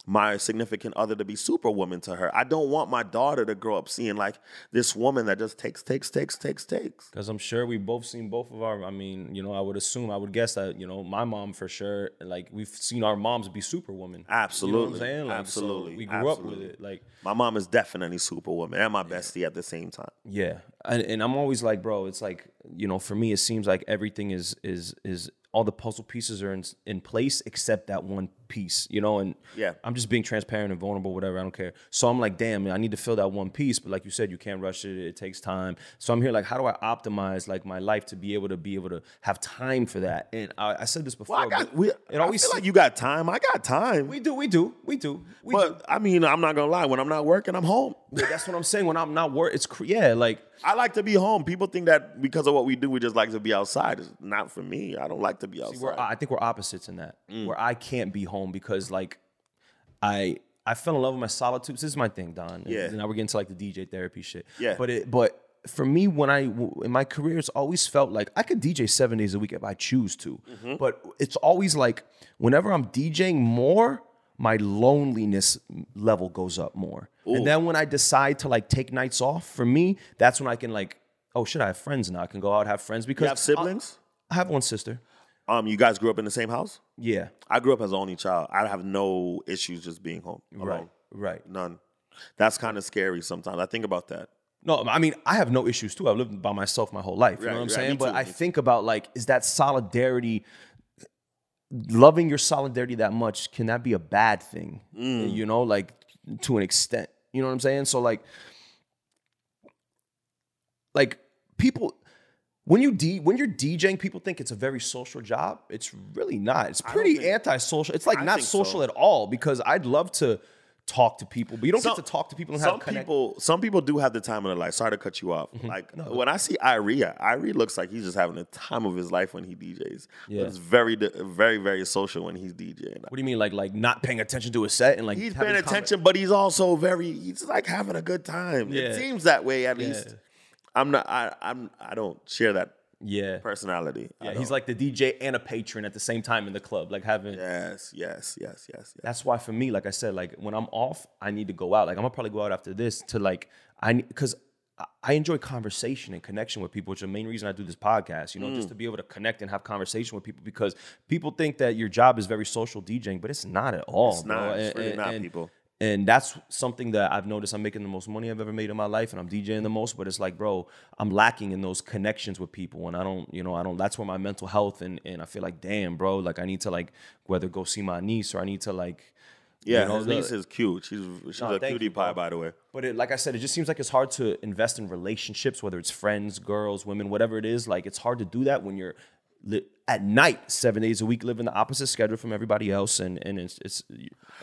my significant other to be superwoman to her. I don't want my daughter to grow up seeing like this woman that just takes, takes, takes, takes, takes. Because I'm sure we both seen both of our. I mean, you know, I would assume, I would guess that you know, my mom for sure. Like we've seen our moms be superwoman. You know what Absolutely. I'm saying? Like, so Absolutely. we grew up with it. Like My mom is definitely superwoman and my bestie at the same time. Yeah, and, and I'm always like, bro, it's like you know, for me, it seems like everything is is is all the puzzle pieces are in, in place except that one piece, you know, and Yeah. I'm just being transparent and vulnerable, whatever. I don't care. So I'm like, damn, I need to fill that one piece. But like you said, you can't rush it. It takes time. So I'm here like, how do I optimize like my life to be able to be able to have time for that? And I, I said this before. Well, I got. We, it always like you got time. I got time. we do, we do, we do, we do. but I mean, I'm not gonna lie. When I'm not working, I'm home. (laughs) Yeah, that's what I'm saying. When I'm not work, it's cr- yeah, like I like to be home. People think that because of what we do, we just like to be outside. It's not for me. I don't like to be outside. we're, I think we're opposites in that. Mm. Where I can't be home because like I I fell in love with my solitude. This is my thing, Don. Yeah. And now we're getting to like the DJ therapy shit. Yeah. But it but for me, when I in my career, it's always felt like I could DJ seven days a week if I choose to. Mm-hmm. But it's always like whenever I'm DJing more, my loneliness level goes up more. And then when I decide to like take nights off, for me, that's when I can like, oh shit, I have friends now. I can go out have friends because you have siblings? I have one sister. Um, you guys grew up in the same house? Yeah. I grew up as an only child. I have no issues just being home. Alone. Right. Right. None. That's kind of scary sometimes. I think about that. No, I mean, I have no issues too. I've lived by myself my whole life. You Right, know what I'm right, saying? But I think about like, is that solidarity, loving your solidarity that much, can that be a bad thing? Mm. You know, like to an extent. You know what I'm saying? So like, like people when you D, when you're DJing, people think it's a very social job. It's really not. It's pretty think- anti-social. It's like I not think so. social at all because I'd love to talk to people, but you don't Some- get to talk to people and Some have connect. people, some people do have the time of their life. Sorry to cut you off. Mm-hmm. Like when I see Iria, Irie looks like he's just having the time of his life when he DJs. Yeah. But it's very, very, very social when he's DJing. What do you mean, like like not paying attention to a set and like He's paying attention, but he's also very. He's like having a good time. Yeah. It seems that way at Yeah. least. I'm not. I, I'm. I don't share that Yeah, personality. Yeah. He's like the DJ and a patron at the same time in the club, like having. Yes, yes, yes, yes, yes. That's why for me, like I said, like when I'm off, I need to go out. Like I'm gonna probably go out after this to like I because I enjoy conversation and connection with people, which is the main reason I do this podcast. You know, Mm. just to be able to connect and have conversation with people because people think that your job is very social DJing, but it's not at all. It's not. bro. It's And- really and- not, and- people. And that's something that I've noticed. I'm making the most money I've ever made in my life, and I'm DJing the most. But it's like, bro, I'm lacking in those connections with people, and I don't, you know, I don't. That's where my mental health and and I feel like, damn, bro, like I need to like whether go see my niece or I need to like, Yeah, you know, his the- niece is cute. She's she's No, a cutie you, pie, by the way. But it, like I said, it just seems like it's hard to invest in relationships, whether it's friends, girls, women, whatever it is. Like it's hard to do that when you're li- at night, seven days a week, living the opposite schedule from everybody else, and and it's it's.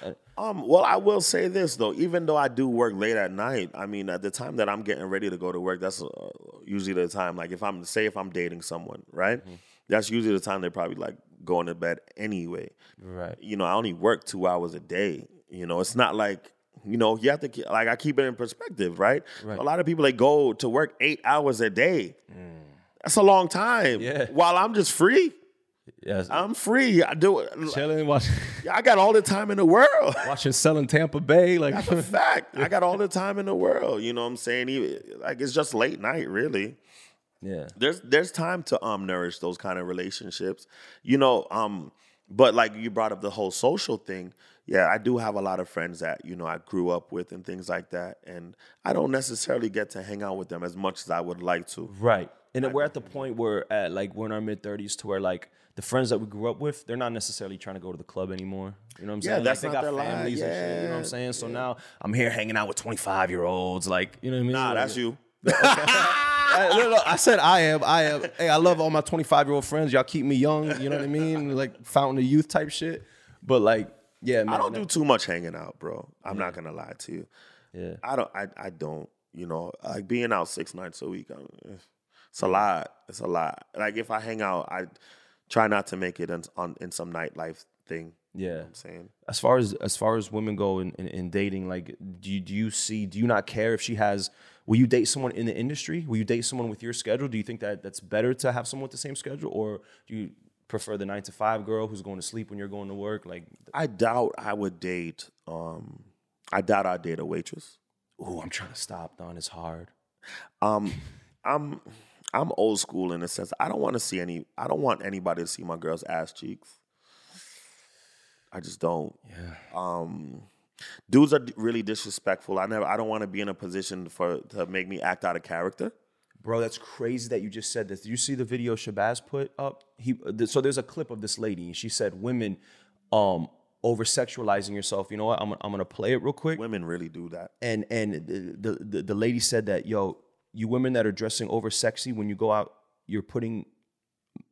uh, Um, well, I will say this though. Even though I do work late at night, I mean, at the time that I'm getting ready to go to work, that's uh, usually the time. Like if I'm say if I'm dating someone, right? Mm-hmm. That's usually the time they're probably like going to bed anyway. Right. You know, I only work two hours a day. You know, it's not like you know you have to keep, like I keep it in perspective, right? Right. A lot of people they go to work eight hours a day. That's a long time. Yeah. While I'm just free, Yes. I'm free. I do it. chilling, watching, (laughs) I got all the time in the world. (laughs) watching, selling Tampa Bay, like That's a fact. I got all the (laughs) time in the world. You know what I'm saying? Even, like it's just late night, really. yeah, There's there's time to um nourish those kind of relationships. You know, um, but like you brought up the whole social thing. Yeah, I do have a lot of friends that, you know, I grew up with and things like that. And I don't necessarily get to hang out with them as much as I would like to. right. And then we're at the point where at like we're in our mid thirties to where like the friends that we grew up with, they're not necessarily trying to go to the club anymore. You know what I'm Yeah, saying? that's like, not they got their life. families and shit. You know what I'm saying? So now I'm here hanging out with 25 year olds, like you know what I mean? Nah, Like- that's you. I, no, no, I said I am. I am. Hey, I love all my 25 year old friends. Y'all keep me young. You know what I mean? (laughs) Like fountain of youth type shit. But like, yeah, man. I don't do too much hanging out, bro. I'm not gonna lie to you. Yeah. I don't. I, I don't. You know, like being out six nights a week. I'm, eh. It's a lot. It's a lot. Like if I hang out, I try not to make it in, on in some nightlife thing. You know Yeah. what I'm saying. As far as as far as women go in, in, in dating, like, do you, do you see? Do you not care if she has? Will you date someone in the industry? Will you date someone with your schedule? Do you think that that's better to have someone with the same schedule, or do you prefer the nine to five girl who's going to sleep when you're going to work? Like, I doubt I would date. Um, I doubt I'd date a waitress. oh, I'm trying to stop. Don, it's hard. Um, I'm I'm old school in a sense. I don't want to see any. I don't want anybody to see my girl's ass cheeks. I just don't. Yeah. Um, dudes are really disrespectful. I never. I don't want to be in a position for to make me act out of character. Bro, that's crazy that you just said this. Did you see the video Shabazz put up? He th- so there's a clip of this lady, and she said women um over sexualizing yourself. You know what? I'm I'm gonna play it real quick. Women really do that. And and the, the the lady said that yo, you women that are dressing over sexy when you go out, you're putting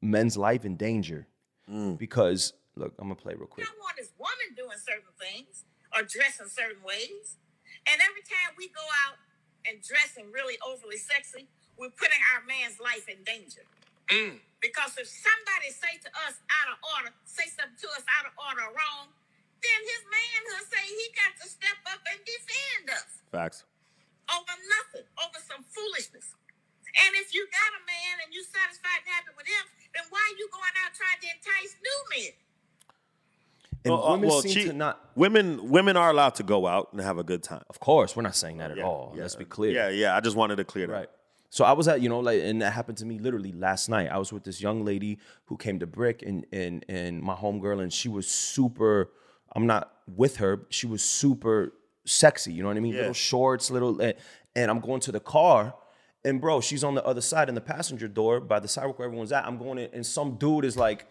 men's life in danger mm. because look, I'm gonna play real quick. I want this woman doing certain things or dressing certain ways. And every time we go out and dressing really overly sexy, we're putting our man's life in danger. Mm. Because if somebody say to us out of order, say something to us out of order wrong, then his man manhood say he got to step up and defend us Facts. over nothing, over some foolishness. And if you got a man and you satisfied and happy with him, then why are you going out trying to entice new men? And Well, uh, women well, seem she- to not. Women women are allowed to go out and have a good time. Of course, we're not saying that at Yeah, all. yeah. Let's be clear. Yeah, yeah. I just wanted to clear that. Right. So I was at, you know, like, and that happened to me literally last night. I was with this young lady who came to Brick and and and my homegirl, and she was super. I'm not with her. She was super sexy. You know what I mean? Yeah. Little shorts, little, and, and I'm going to the car, and bro, she's on the other side in the passenger door by the sidewalk where everyone's at. I'm going in, and some dude is like,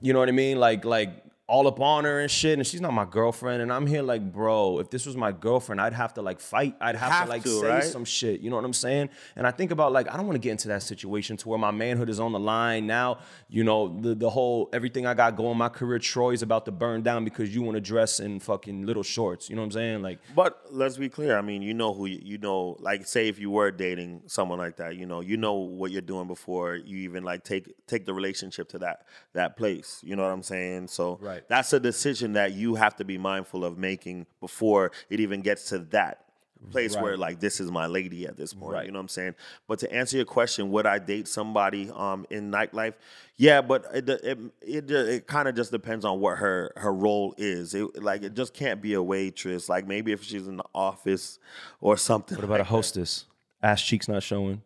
you know what I mean? Like like all up on her and shit, and she's not my girlfriend. And I'm here like, bro, if this was my girlfriend, I'd have to like fight. I'd have, Have to like to, say right? some shit. You know what I'm saying? And I think about like, I don't want to get into that situation to where my manhood is on the line now. You know, the the whole everything I got going, my career, Troy's about to burn down because you want to dress in fucking little shorts. You know what I'm saying? Like, But let's be clear. I mean, you know who you, you know. Like, say if you were dating someone like that, you know, you know what you're doing before you even like take take the relationship to that that place. You know what I'm saying? So Right. That's a decision that you have to be mindful of making before it even gets to that place where like this is my lady at this point. Right. You know what I'm saying? But to answer your question, would I date somebody um in nightlife? Yeah, but it it it, it kind of just depends on what her her role is. It, like it just can't be a waitress. Like maybe if she's in the office or something. what about a hostess? Ass cheeks not showing.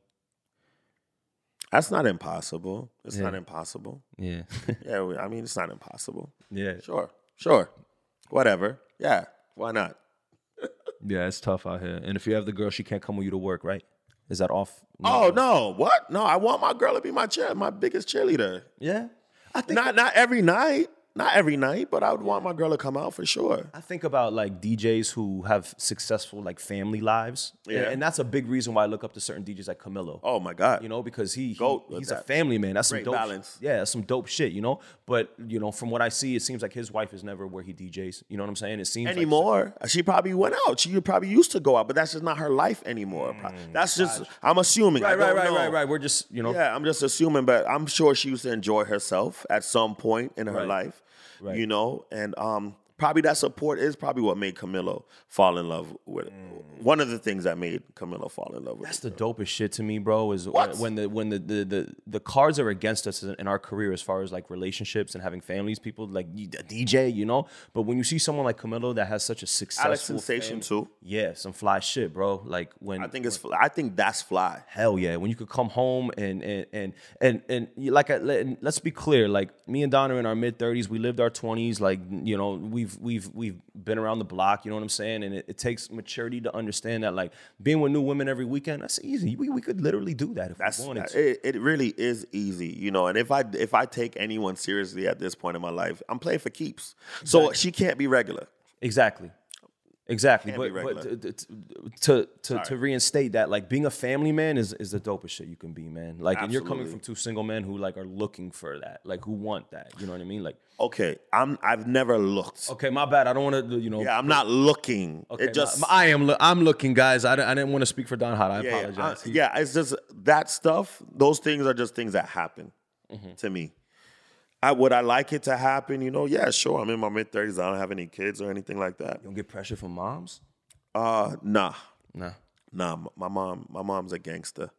That's not impossible. It's Yeah. not impossible. Yeah, (laughs) Yeah, we- I mean it's not impossible. yeah, Sure, sure, whatever. Yeah, why not? (laughs) yeah. It's tough out here. And if you have the girl, she can't come with you to work, right? Is that off? Oh no, what? No, I want my girl to be my cheer, my biggest cheerleader. yeah. I think Not not every night, not every night, but I would want my girl to come out for sure. I think about like DJs who have successful like family lives, and, Yeah. and that's a big reason why I look up to certain DJs like Camilo. Oh my god, You know, because he, he- he's a family man. That's some Great dope. balance. Yeah, that's some dope shit. You know, but you know, from what I see, it seems like his wife is never where he DJs. You know what I'm saying? It seems like- anymore. she probably went out. She probably used to go out, but that's just not her life anymore. that's just I'm assuming. Mm, right, right, don't right, know. right, right. We're just you know, Yeah, I'm just assuming, but I'm sure she used to enjoy herself at some point in her Right. life. Right. You know, and um, probably that support is probably what made Camilo fall in love with. One of the things that made Camilo fall in love with. Mm. That's the dopest shit to me, bro. Is What? when the when the, the the the cards are against us in our career as far as like relationships and having families. People like DJ, you know. But when you see someone like Camilo that has such a successful Alex Sensation fam- too. yeah, some fly shit, bro. Like when I think it's. fl- I think that's fly. hell yeah when you could come home and and and and, and like I, let, let's be clear like me and Donna are in our mid 30s we lived our 20s like you know we've we've we've been around the block you know what I'm saying and it, it takes maturity to understand that like being with new women every weekend that's easy we, we could literally do that if That's we wanted to it, it. really is easy, you know. And if I if I take anyone seriously at this point in my life, I'm playing for keeps. So she can't be regular. exactly Exactly, but, but to, to to to reinstate that, like being a family man is is the dopest shit you can be, man. Like, and you're coming from two single men who like are looking for that, like who want that. You know what I mean? Like, Okay, I'm. I've never looked. okay, my bad. I don't want to, you know. Yeah, I'm not looking. Okay, it just. my- I am. Loo- I'm looking, guys. I, didn't- I didn't want to speak for Don Hot. I yeah, yeah, apologize. I- yeah, it's just that stuff. Those things are just things that happen Mm-hmm. to me. I would I like it to happen? You know, yeah, sure. I'm in my mid thirties. I don't have any kids or anything like that. You don't get pressure from moms? Uh, nah, Nah. nah. My mom, my mom's a gangster.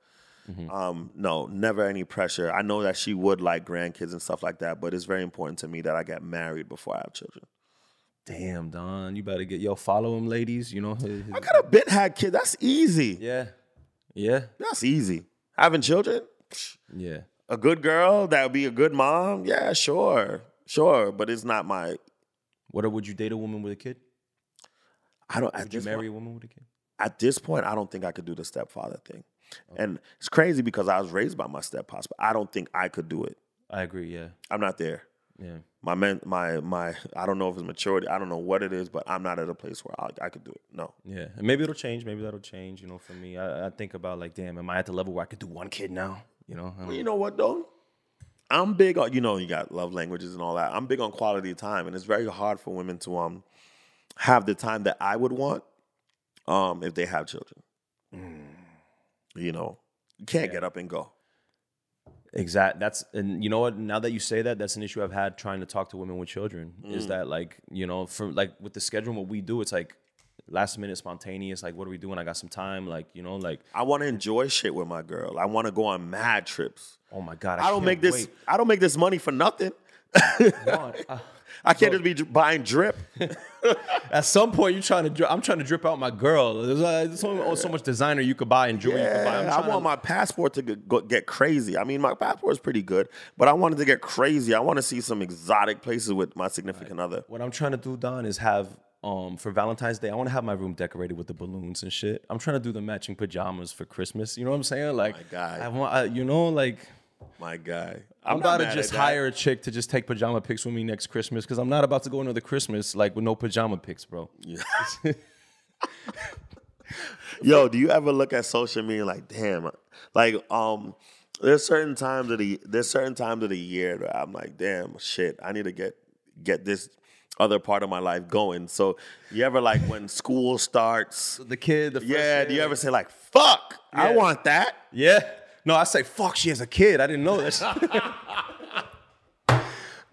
Mm-hmm. Um, no, never any pressure. I know that she would like grandkids and stuff like that, but it's very important to me that I get married before I have children. Damn, Don. You better get yo follow him, ladies. You know. his- his- I could have been had kids. That's easy. yeah. Yeah. That's easy. Having children, Yeah. A good girl that would be a good mom. Yeah, sure, sure. But it's not my. What would you date a woman with a kid? I don't. Would you marry point, a woman with a kid? at this point, I don't think I could do the stepfather thing. And it's crazy because I was raised by my step pops, but I don't think I could do it. I agree. Yeah. I'm not there. Yeah. My men, my my, I don't know if it's maturity. I don't know what it is, but I'm not at a place where I, I could do it. No. Yeah. And maybe it'll change. Maybe that'll change. You know, for me, I, I think about like, damn, am I at the level where I could do one kid now? You know. Don't- You know what though? I'm big on you know you got love languages and all that. I'm big on quality of time, and it's very hard for women to um have the time that I would want um if they have children. You know, you can't get up and go. Exact. That's and you know what? Now that you say that, that's an issue I've had trying to talk to women with children. Mm. Is that like you know, for like with the schedule, what we do, it's like last minute spontaneous. Like, what are we doing? I got some time. Like, you know, like I want to enjoy shit with my girl. I want to go on mad trips. oh my god, I, don't can't make this. I don't make this money for nothing. (laughs) Uh, I can't just be buying drip. (laughs) at some point, you're trying to. I'm trying to drip out my girl. There's, uh, there's so, oh, so much designer you could buy and jewelry you could buy. I want to- my passport to get, get crazy. I mean, my passport is pretty good, but I wanted to get crazy. I want to see some exotic places with my significant other. What I'm trying to do, Don, is have um for Valentine's Day, I want to have my room decorated with the balloons and shit. I'm trying to do the matching pajamas for Christmas. You know what I'm saying? Like, My guy. I want, I, you know, like My guy, I'm, not about to just that. hire a chick to just take pajama pics with me next Christmas because I'm not about to go another Christmas like with no pajama pics, bro. Yeah. (laughs) Yo, do you ever look at social media like, damn, like, um, there's certain times of the there's certain times of the year that I'm like, damn, shit, I need to get get this other part of my life going. So, you ever like when school starts? The kid, the Yeah, do you ever say like, fuck, I want that? Yeah. No, I say fuck. She has a kid. I didn't know this. (laughs)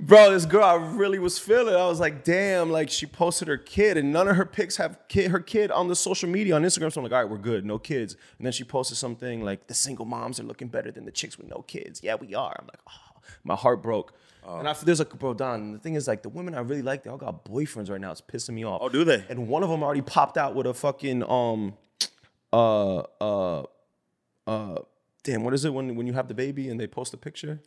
Bro, this girl I really was feeling. I was like, damn, like she posted her kid, and none of her pics have kid, her kid on the social media on Instagram. So I'm like, all right, we're good, no kids. And then she posted something like, the single moms are looking better than the chicks with no kids. Yeah, we are. I'm like, oh, my heart broke. And after there's a bro, Don, the thing is, like, the women I really like, they all got boyfriends right now. It's pissing me off. Oh, do they? And one of them already popped out with a fucking um, uh, uh, uh, damn, what is it when when you have the baby and they post a picture?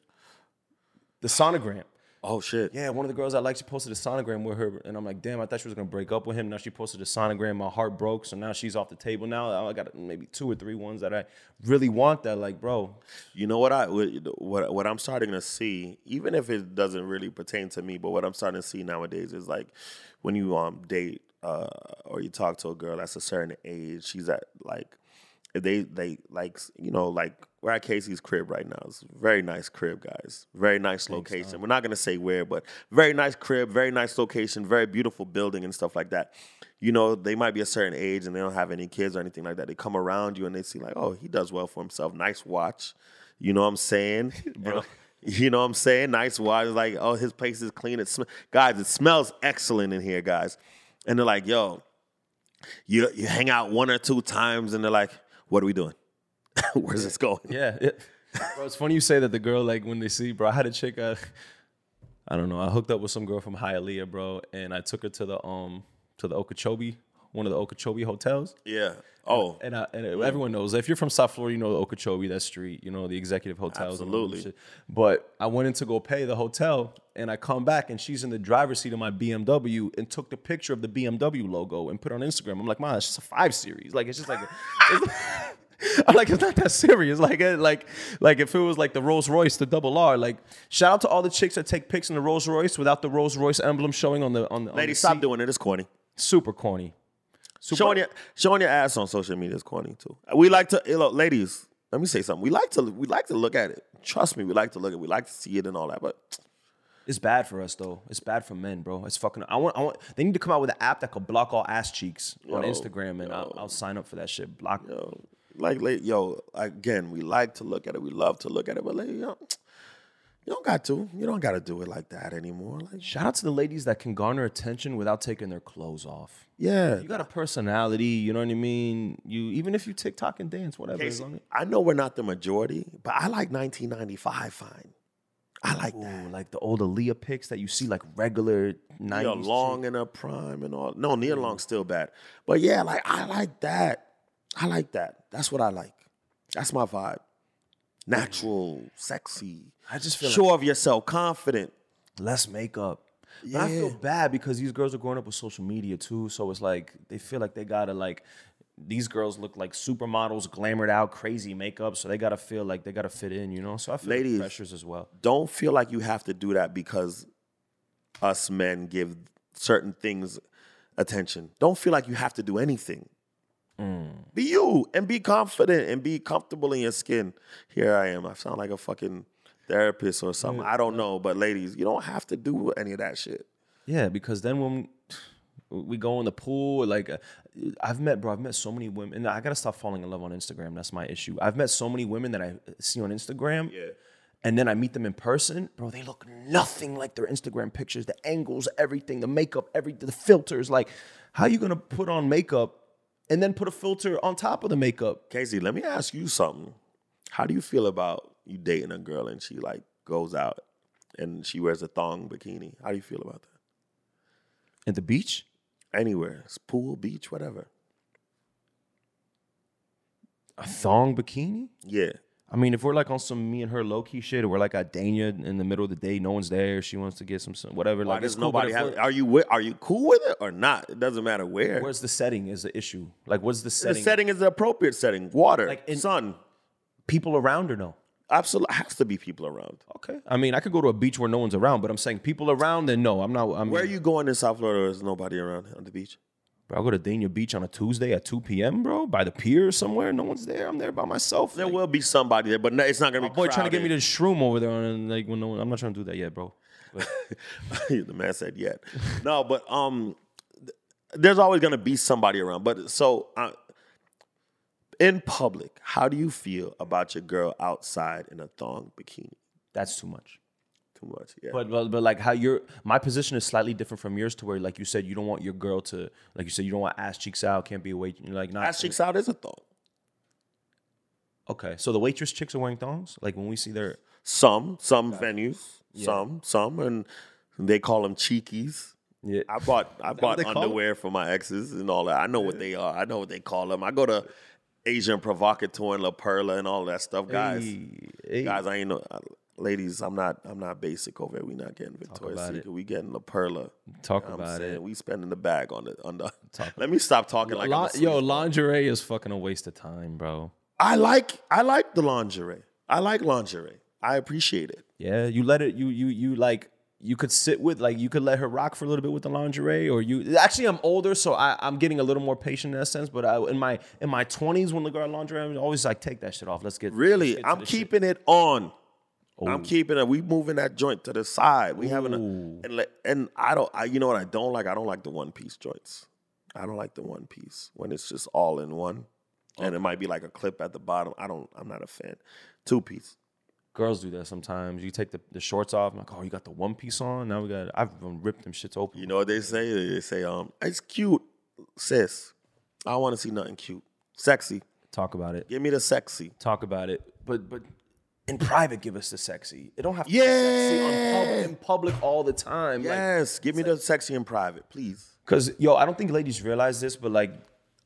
The sonogram. Oh shit. Yeah, one of the girls I like, she posted a sonogram with her, and I'm like, damn, I thought she was gonna break up with him. Now she posted a sonogram, my heart broke, so now she's off the table. Now I got maybe two or three ones that I really want. That like, bro, You know what I what what I'm starting to see, even if it doesn't really pertain to me, but what I'm starting to see nowadays is like when you um date uh or you talk to a girl that's a certain age, she's at like if they they like you know like we're at Casey's crib right now. It's a very nice crib, guys. Very nice location. We're not gonna say where, but very nice crib, very nice location, very beautiful building and stuff like that. You know, they might be a certain age and they don't have any kids or anything like that. They come around you and they see like, oh, he does well for himself. Nice watch. You know what I'm saying? (laughs) And, (laughs) you know what I'm saying? Nice watch. Like, oh, his place is clean. It sm- guys, it smells excellent in here, guys. And they're like, yo, you you hang out one or two times and they're like, what are we doing? (laughs) Where's this going? yeah. Bro, it's funny you say that the girl like when they see, bro. I had a chick. Uh, I don't know. I hooked up with some girl from Hialeah, bro, and I took her to the um to the Okeechobee, one of the Okeechobee hotels. Yeah. Oh, And, I, and everyone knows if you're from South Florida, you know the Okeechobee, that street, you know the executive hotels. and all that Absolutely. But I went in to go pay the hotel, and I come back, and she's in the driver's seat of my BMW, and took the picture of the BMW logo and put it on Instagram. I'm like, man, it's just a five series. Like it's just like. it's- I'm like, it's not that serious. Like, like, like if it was like the Rolls Royce, the double R. Like, shout out to all the chicks that take pics in the Rolls Royce without the Rolls Royce emblem showing on the on the. on lady, stop seat. doing it. It's corny. Super corny. Super. Showing your showing your ass on social media is corny too. We like to, you know, ladies. Let me say something. We like to we like to look at it. Trust me, we like to look at. it. We like to see it and all that. But It's bad for us though. It's bad for men, bro. It's fucking. I want. I want. They need to come out with an app that could block all ass cheeks on Yo, Instagram, and I'll, I'll sign up for that shit. Block. yo, like, like, yo, again, we like to look at it. We love to look at it. But like, you, know, you don't got to. You don't got to do it like that anymore. Like, Shout out to the ladies that can garner attention without taking their clothes off. yeah, You got a personality. You know what I mean. You even if you TikTok and dance, whatever. Casey, I know we're not the majority, but I like 1995 fine. I like that. Like the old Aaliyah pics that you see like regular Nia 90s. Long in her prime and all. No, Nia Long's still bad. But yeah, like I like that. I like that. That's what I like. That's my vibe. Natural, sexy. I just feel like- sure of yourself, confident. less makeup. But I feel bad because these girls are growing up with social media too. So it's like they feel like they gotta like these girls look like supermodels, glamored out, crazy makeup, so they gotta feel like they gotta fit in, you know. So I feel Ladies. pressures as well. Don't feel like you have to do that because us men give certain things attention. Don't feel like you have to do anything. Be you and be confident and be comfortable in your skin. Here I am. I sound like a fucking therapist or something. I don't know. But ladies, you don't have to do any of that shit. Yeah, because then when we go in the pool, like uh, I've met, bro, I've met so many women, and I gotta stop falling in love on Instagram. That's my issue. I've met so many women that I see on Instagram, Yeah. and then I meet them in person, bro. They look nothing like their Instagram pictures. The angles, everything, the makeup, everything, the filters. Like, how you gonna put on makeup and then put a filter on top of the makeup? Casey, let me ask you something. How do you feel about you dating a girl and she like goes out and she wears a thong bikini? How do you feel about that? At the beach? Anywhere, it's pool, beach, whatever. A thong bikini? Yeah. I mean, if we're like on some me and her low key shit, or we're like at Dania in the middle of the day, no one's there, she wants to get some, some whatever. Why like, does cool, nobody have? we're- you wi- are you cool with it or not? It doesn't matter where. Where's the setting is the issue? Like, what's the setting? the setting? setting is the appropriate setting. Water, Like in- sun. People around or no? Absolutely has to be people around. Okay. I mean, I could go to a beach where no one's around, but I'm saying people around, then no, I'm not. I mean, Where are you going in South Florida? There's nobody around on the beach. Bro, I go to Dania Beach on a Tuesday at 2 p.m., bro, by the pier somewhere. No one's there. I'm there by myself. There Like, will be somebody there, but no, it's not gonna my be. boy trying to get me to shroom over there, and like, when no one, I'm not trying to do that yet, bro. But (laughs) the man said yet. No, but um, th- there's always gonna be somebody around. But so uh, in public, how do you feel about your girl outside in a thong bikini? that's too much. Too much, yeah. But, but but like how your my position is slightly different from yours to where like you said you don't want your girl to like you said you don't want ass cheeks out can't be a wait you're like not ass cheeks out is a thong. okay so the waitress chicks are wearing thongs like when we see their Some, some venues, some, some, and they call them cheekies. yeah I bought I bought they call 'em? underwear for my exes and all that. I know what they are. I know what they call them. I go to Agent Provocateur and La Perla and all that stuff, guys. Hey, hey. Guys, I ain't no uh, ladies. I'm not. I'm not basic over here. We not getting Victoria's. Secret. We getting La Perla. talk You know about it We spending the bag on the on the. Talk (laughs) Let me stop talking like Lin- I'm a yo lingerie is fucking a waste of time bro I like I like the lingerie. I like lingerie. I appreciate it. yeah you let it you you you like you could sit with like you could let her rock for a little bit with the lingerie or you actually I'm older so I, I'm getting a little more patient in that sense but I, in my in my 20s when the girl lingerie I'm always like take that shit off let's get let's Really, get I'm the shit. keeping it on. Oh. I'm keeping it. We moving that joint to the side. We having a and and I don't. I you know what I don't like. I don't like the one piece joints. I don't like the one piece when it's just all in one, and it might be like a clip at the bottom. I don't. I'm not a fan. Two piece. Girls do that sometimes. You take the, the shorts off. I'm like, oh, you got the one piece on. Now we got. I've ripped them shits open. You know what they say? They say, um, it's cute, sis. I want to see nothing cute, sexy. Talk about it. Give me the sexy. Talk about it. But but in private, give us the sexy. It don't have to Yeah. be sexy pub, in public all the time. Like, Yes, give me the sexy in private, please. Cause yo, I don't think ladies realize this, but like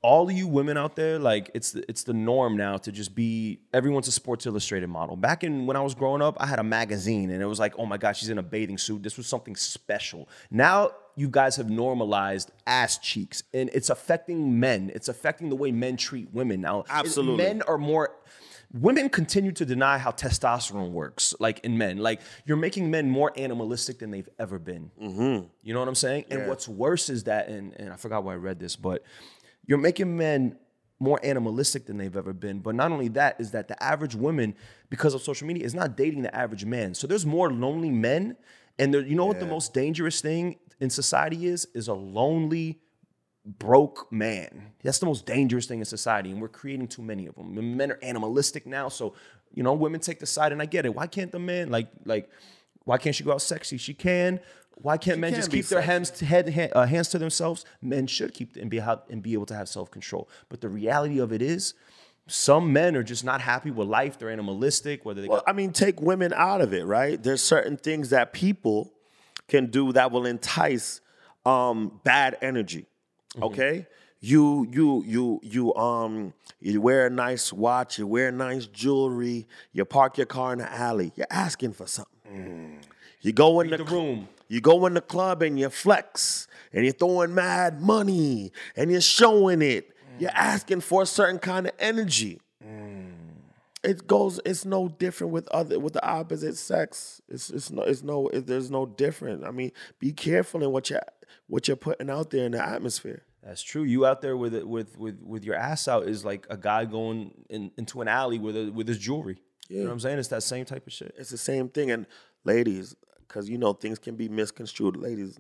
all of you women out there, like it's the, it's the norm now to just be everyone's a Sports Illustrated model. Back in when I was growing up, I had a magazine and it was like, oh my god, she's in a bathing suit. This was something special. Now you guys have normalized ass cheeks, and it's affecting men. It's affecting the way men treat women now. Absolutely. men are more. Women continue to deny how testosterone works, like in men. Like you're making men more animalistic than they've ever been. Mm-hmm. You know what I'm saying? And what's worse is that, and, and I forgot where I read this, but you're making men more animalistic than they've ever been. But not only that, is that the average woman, because of social media, is not dating the average man. So there's more lonely men. And you know what the most dangerous thing in society is? Is a lonely, broke man. That's the most dangerous thing in society. And we're creating too many of them. Men are animalistic now. So, you know, women take the side, and I get it. Why can't the man, like, like, why can't she go out sexy? She can. Why can't men can just keep their hands to head, hand, uh, hands to themselves? Men should keep and be and be able to have self control. But the reality of it is, some men are just not happy with life. They're animalistic. Whether they Well, got, I mean, take women out of it, right? There's certain things that people can do that will entice um, bad energy. Mm-hmm. Okay, you you you you um you wear a nice watch, you wear nice jewelry, you park your car in the alley. You're asking for something. Mm. You go in the, the room. You go in the club and you flex and you're throwing mad money and you're showing it You're mm. asking for a certain kind of energy. Mm. It goes. It's no different with other with the opposite sex. It's it's no it's no it, there's no different. I mean, be careful in what you what you're putting out there in the atmosphere. That's true. You out there with it with with with your ass out is like a guy going in, into an alley with a, with his jewelry. You know what I'm saying? It's that same type of shit. It's the same thing. And ladies, because you know things can be misconstrued. Ladies,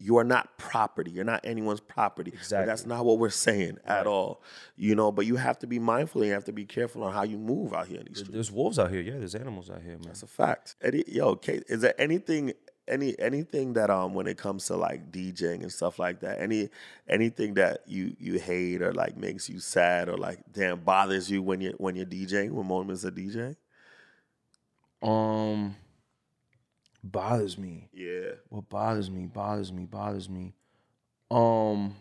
you are not property. You're not anyone's property. But Exactly. that's not what we're saying at all. You know, but you have to be mindful and you have to be careful on how you move out here in these streets. There's wolves out here. Yeah, there's animals out here, man. That's a fact. Eddie, yo, Kate, is there anything any anything that um when it comes to like DJing and stuff like that, any anything that you you hate or like makes you sad or like damn bothers you when you when you're DJing, when moments of DJ? Um, bothers me. Yeah. What bothers me, bothers me, bothers me. Um,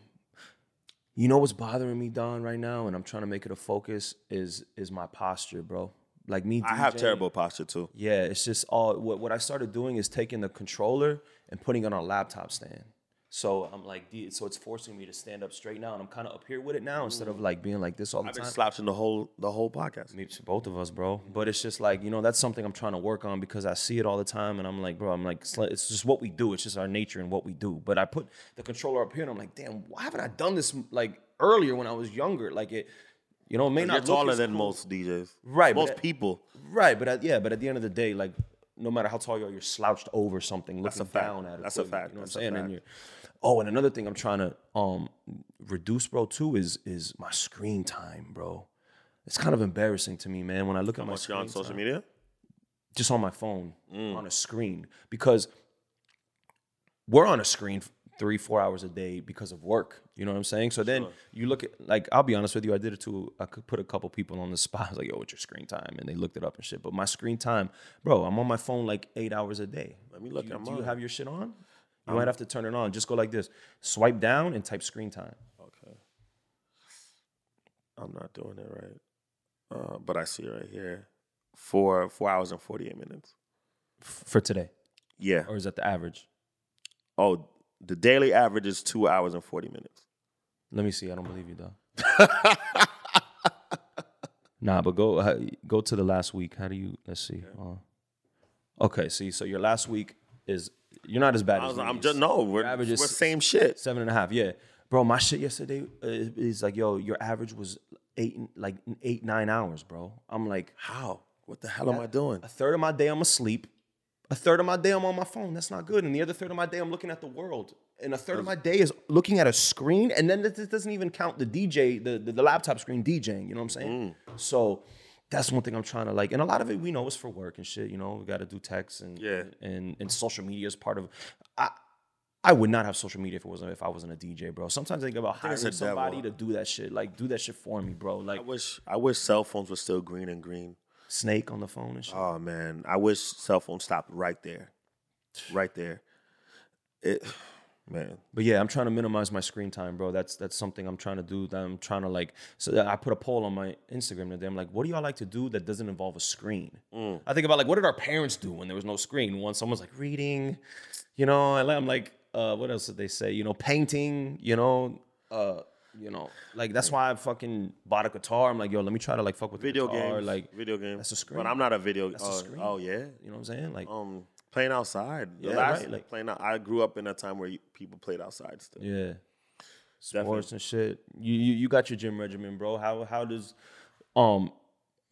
you know what's bothering me, Don, right now, and I'm trying to make it a focus is is my posture, bro. Like me, I have terrible posture too. Yeah, it's just all what what I started doing is taking the controller and putting it on a laptop stand. So I'm like, so it's forcing me to stand up straight now, and I'm kind of up here with it now instead of like being like this all the I've been time. slouching the whole the whole podcast. It's both of us, bro. But it's just like you know that's something I'm trying to work on because I see it all the time, and I'm like, bro, I'm like- it's just what we do. It's just our nature and what we do. But I put the controller up here, and I'm like, damn, why haven't I done this like earlier when I was younger? Like it, you know, it may You're not taller than cool. most DJs. Right, but Most that- people. Right, but at, yeah, but at the end of the day, like no matter how tall you are, you're slouched over something, looking a fact. down at it. That's a fact. You know what That's a I'm saying? And you're, oh, and another thing I'm trying to um reduce, bro, too, is is my screen time, bro. It's kind of embarrassing to me, man, when I look at my screen on social time, media? just on my phone, Mm. on a screen, because we're on a screen three, four hours a day because of work. You know what I'm saying? So then you look at like I'll be honest with you, I did it to I could put a couple people on the (laughs) spot. I was like, yo, what's your screen time? And they looked it up and shit. But my screen time, bro, I'm on my phone like eight hours a day. Let me look do you, do you have your shit on? You might have to turn it on. Just go like this. Swipe down and type screen time. Okay. I'm not doing it right. Uh, but I see right here. Four four hours and forty eight minutes. f- For today. Yeah. Or is that the average? Oh, the daily average is two hours and forty minutes. Let me see. I don't believe you, though. (laughs) nah, but go uh, go to the last week. How do you? Let's see. Uh, okay, see. So your last week is you're not as bad I as me. I'm just no. We're, average we're is same shit. seven and a half. Yeah, bro. My shit yesterday uh, is like, yo, your average was eight, like eight nine hours, bro. I'm like, How? What the hell am I doing? a third of my day I'm asleep. A third of my day I'm on my phone. That's not good. And the other third of my day I'm looking at the world. And a third of my day is looking at a screen. And then this doesn't even count the DJ, the, the, the laptop screen DJing. You know what I'm saying? Mm. So that's one thing I'm trying to like. And a lot of it we know is for work and shit. You know, we got to do texts and Yeah. and and social media is part of. I I would not have social media if it wasn't if I wasn't a DJ, bro. Sometimes I think about hiring a somebody devil. to do that shit. Like do that shit for me, bro. Like I wish I wish cell phones were still green and green. Snake on the phone and shit. Oh man, I wish cell phone stopped right there, right there. It, (sighs) man. But yeah, I'm trying to minimize my screen time, bro. That's that's something I'm trying to do. That I'm trying to like. So I put a poll on my Instagram today. I'm like, what do y'all like to do that doesn't involve a screen? I think about like, what did our parents do when there was no screen? When someone's like reading, you know, and I'm like, uh, what else did they say? You know, painting. You know, uh, you know, like that's why I fucking bought a guitar. I'm like, yo, let me try to like fuck with the Video guitar. games, Like, video games. that's a screen. But I'm not a video. That's a oh, screen. oh yeah. you know what I'm saying? Like, Um, playing outside. The Yeah, last right, like- playing. Out, I grew up in a time where you, people played outside still. Yeah. Sports and shit. You, you you got your gym regimen, bro. How how does um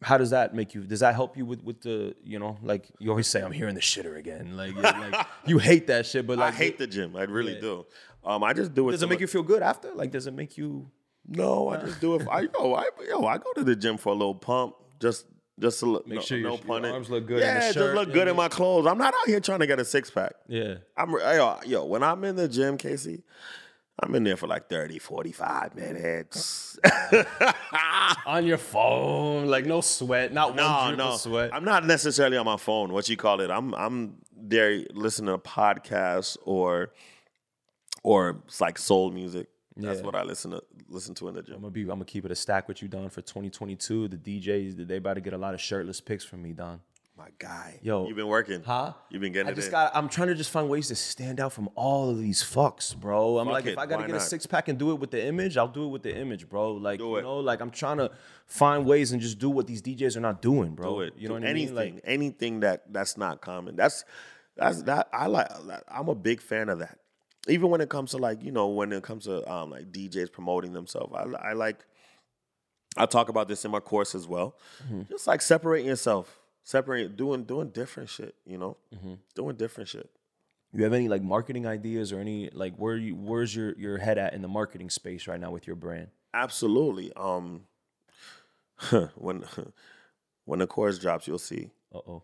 how does that make you? Does that help you with with the you know like you always say I'm hearing the shitter again. Like, like (laughs) you hate that shit, but like I hate the gym. I really Yeah. do. Um, I just do it. Does it make look- you feel good after? Like, does it make you? No, I just do it. I yo, I yo, I go to the gym for a little pump. Just just to look. Make no, sure your- no your pun it. arms look good Yeah, just shirt, look good in my clothes. I'm not out here trying to get a six pack. Yeah. I'm yo, yo, when I'm in the gym, Casey, I'm in there for like 30, 45 minutes. (laughs) On your phone, like no sweat, not no, one drip no. of sweat. I'm not necessarily on my phone. What you call it? I'm I'm there listening to podcasts or or it's like soul music. That's Yeah. what I listen to listen to in the gym. I'm gonna be. I'm gonna keep it a stack with you, Don, for 2022. The DJs, they about to get a lot of shirtless pics from me, Don. My guy. Yo. You've been working. Huh? You've been getting I it just in. got. I'm trying to just find ways to stand out from all of these fucks, bro. I'm Fuck like, it, if I gotta why get a six pack and do it with the image, I'll do it with the image, bro. Like, Do you it. know, like I'm trying to find ways and just do what these DJs are not doing, bro. do it. You know Do what I mean? anything, Like, anything that that's not common. That's that's that I like. I'm a big fan of that. Even when it comes to like you know when it comes to um, like DJs promoting themselves, I, I like. I talk about this in my course as well. Mm-hmm. Just like separating yourself, separating, doing doing different shit. You know, Mm-hmm. doing different shit. you have any like marketing ideas or any like where you where's your your head at in the marketing space right now with your brand? Absolutely. Um, (laughs) when (laughs) when the course drops, you'll see Uh oh.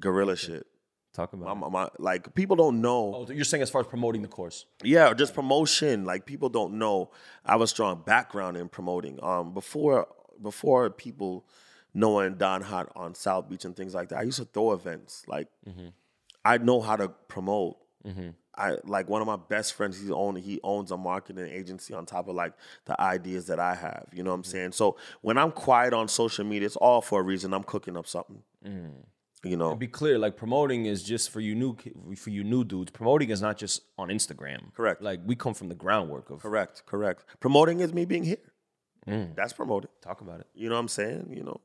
gorilla shit. Talk about. My, it. my, like people don't know. Oh, you're saying as far as promoting the course? Yeah, just promotion. Like people don't know I have a strong background in promoting. Um, before before people knowing Don Hot on South Beach and things like that, I used to throw events. Like mm-hmm. I know how to promote. Mm-hmm. I like one of my best friends. He own he owns a marketing agency on top of like the ideas that I have. You know what I'm mm-hmm. saying? So when I'm quiet on social media, it's all for a reason. I'm cooking up something. Mm. You know, Be clear, like promoting is just for you new for you new dudes. Promoting is not just on Instagram. Correct. Like we come from the groundwork of correct, correct. Promoting is me being here. That's promoting. talk about it. You know what I'm saying? You know,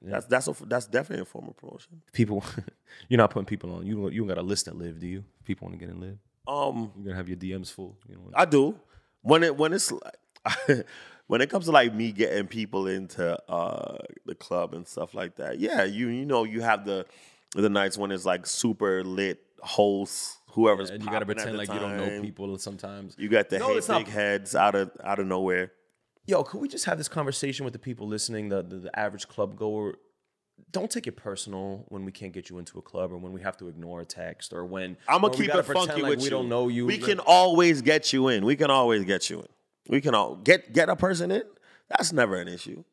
that's that's a, that's definitely a form of promotion. People, (laughs) you're not putting people on. You don't- you don't got a list that live, do you? People want to get in live. Um, You're gonna have your DMs full. You know. I do when it when it's (laughs) like, when it comes to like me getting people into uh the club and stuff like that. Yeah, you you know you have the the nights when it's like super lit hosts, whoever's and you gotta pretend the like you don't know time. people sometimes. You got the No, hey big heads out of out of nowhere. Yo, could we just have this conversation with the people listening, the, the the average club goer? Don't take it personal when we can't get you into a club or when we have to ignore a text or when I'm gonna keep it funky like with we you. don't know you. We can always get you in. We can always get you in. We can all get get a person in. That's never an issue.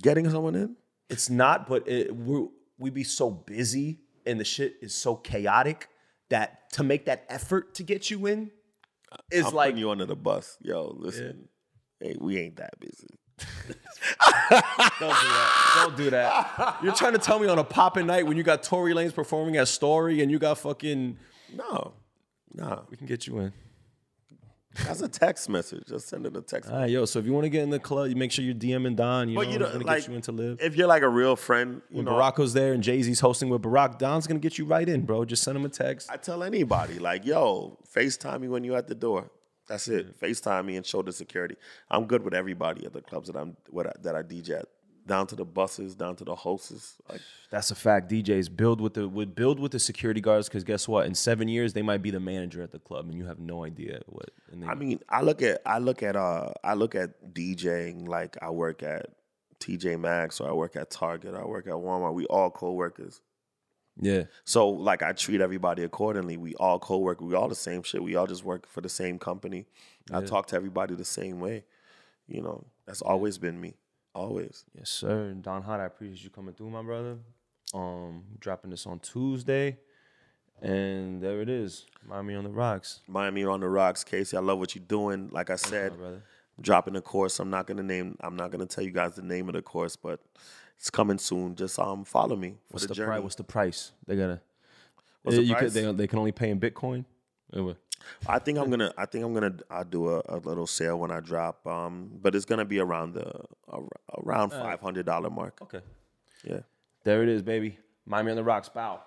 Getting someone in. It's not, but it, we we be so busy and the shit is so chaotic that to make that effort to get you in is I'm like you under the bus. Yo, listen. Hey, we ain't that busy. (laughs) Don't do that. Don't do that. You're trying to tell me on a poppin' night when you got Tory Lanez performing at Story and you got fucking. No. No. We can get you in. That's a text message. Just send it a text. All right, yo. So if you want to get in the club, you make sure you're DMing Don. You But know, you don't gonna like get you into LIV. if you're like a real friend, you When know. Barack was there and Jay Z's hosting with Barack, Don's gonna get you right in, bro. Just send him a text. I tell anybody, like, yo, FaceTime me when you're at the door. That's it. FaceTime me and show the security. I'm good with everybody at the clubs that I'm what I, that I DJ at. Down to the buses, down to the hosts. Like That's a fact. DJs build with the would build with the security guards because guess what? In seven years, they might be the manager at the club, and you have no idea what. And they, I mean, I look at I look at uh I look at DJing like I work at TJ Maxx or I work at Target or I work at Walmart. We all co-workers. yeah, So like I treat everybody accordingly. We all co-work. We all the same shit. We all just work for the same company. I talk to everybody the same way. You know, that's always been me. Always. yes, sir. And Don Hot, I appreciate you coming through, my brother. Um, dropping this on Tuesday, and there it is. Miami on the rocks, Miami on the rocks, Casey. I love what you're doing. Like I said, dropping the course. I'm not gonna name. I'm not gonna tell you guys the name of the course, but it's coming soon. Just um follow me for What's the, the, price? What's the price? They gotta. What's the you price? Could, they, they can only pay in Bitcoin. What? I think I'm gonna. I think I'm gonna. I'll do a, a little sale when I drop. Um, but it's gonna be around the around five hundred dollar mark. Okay. Yeah. There it is, baby. Miami on the rocks. Bow.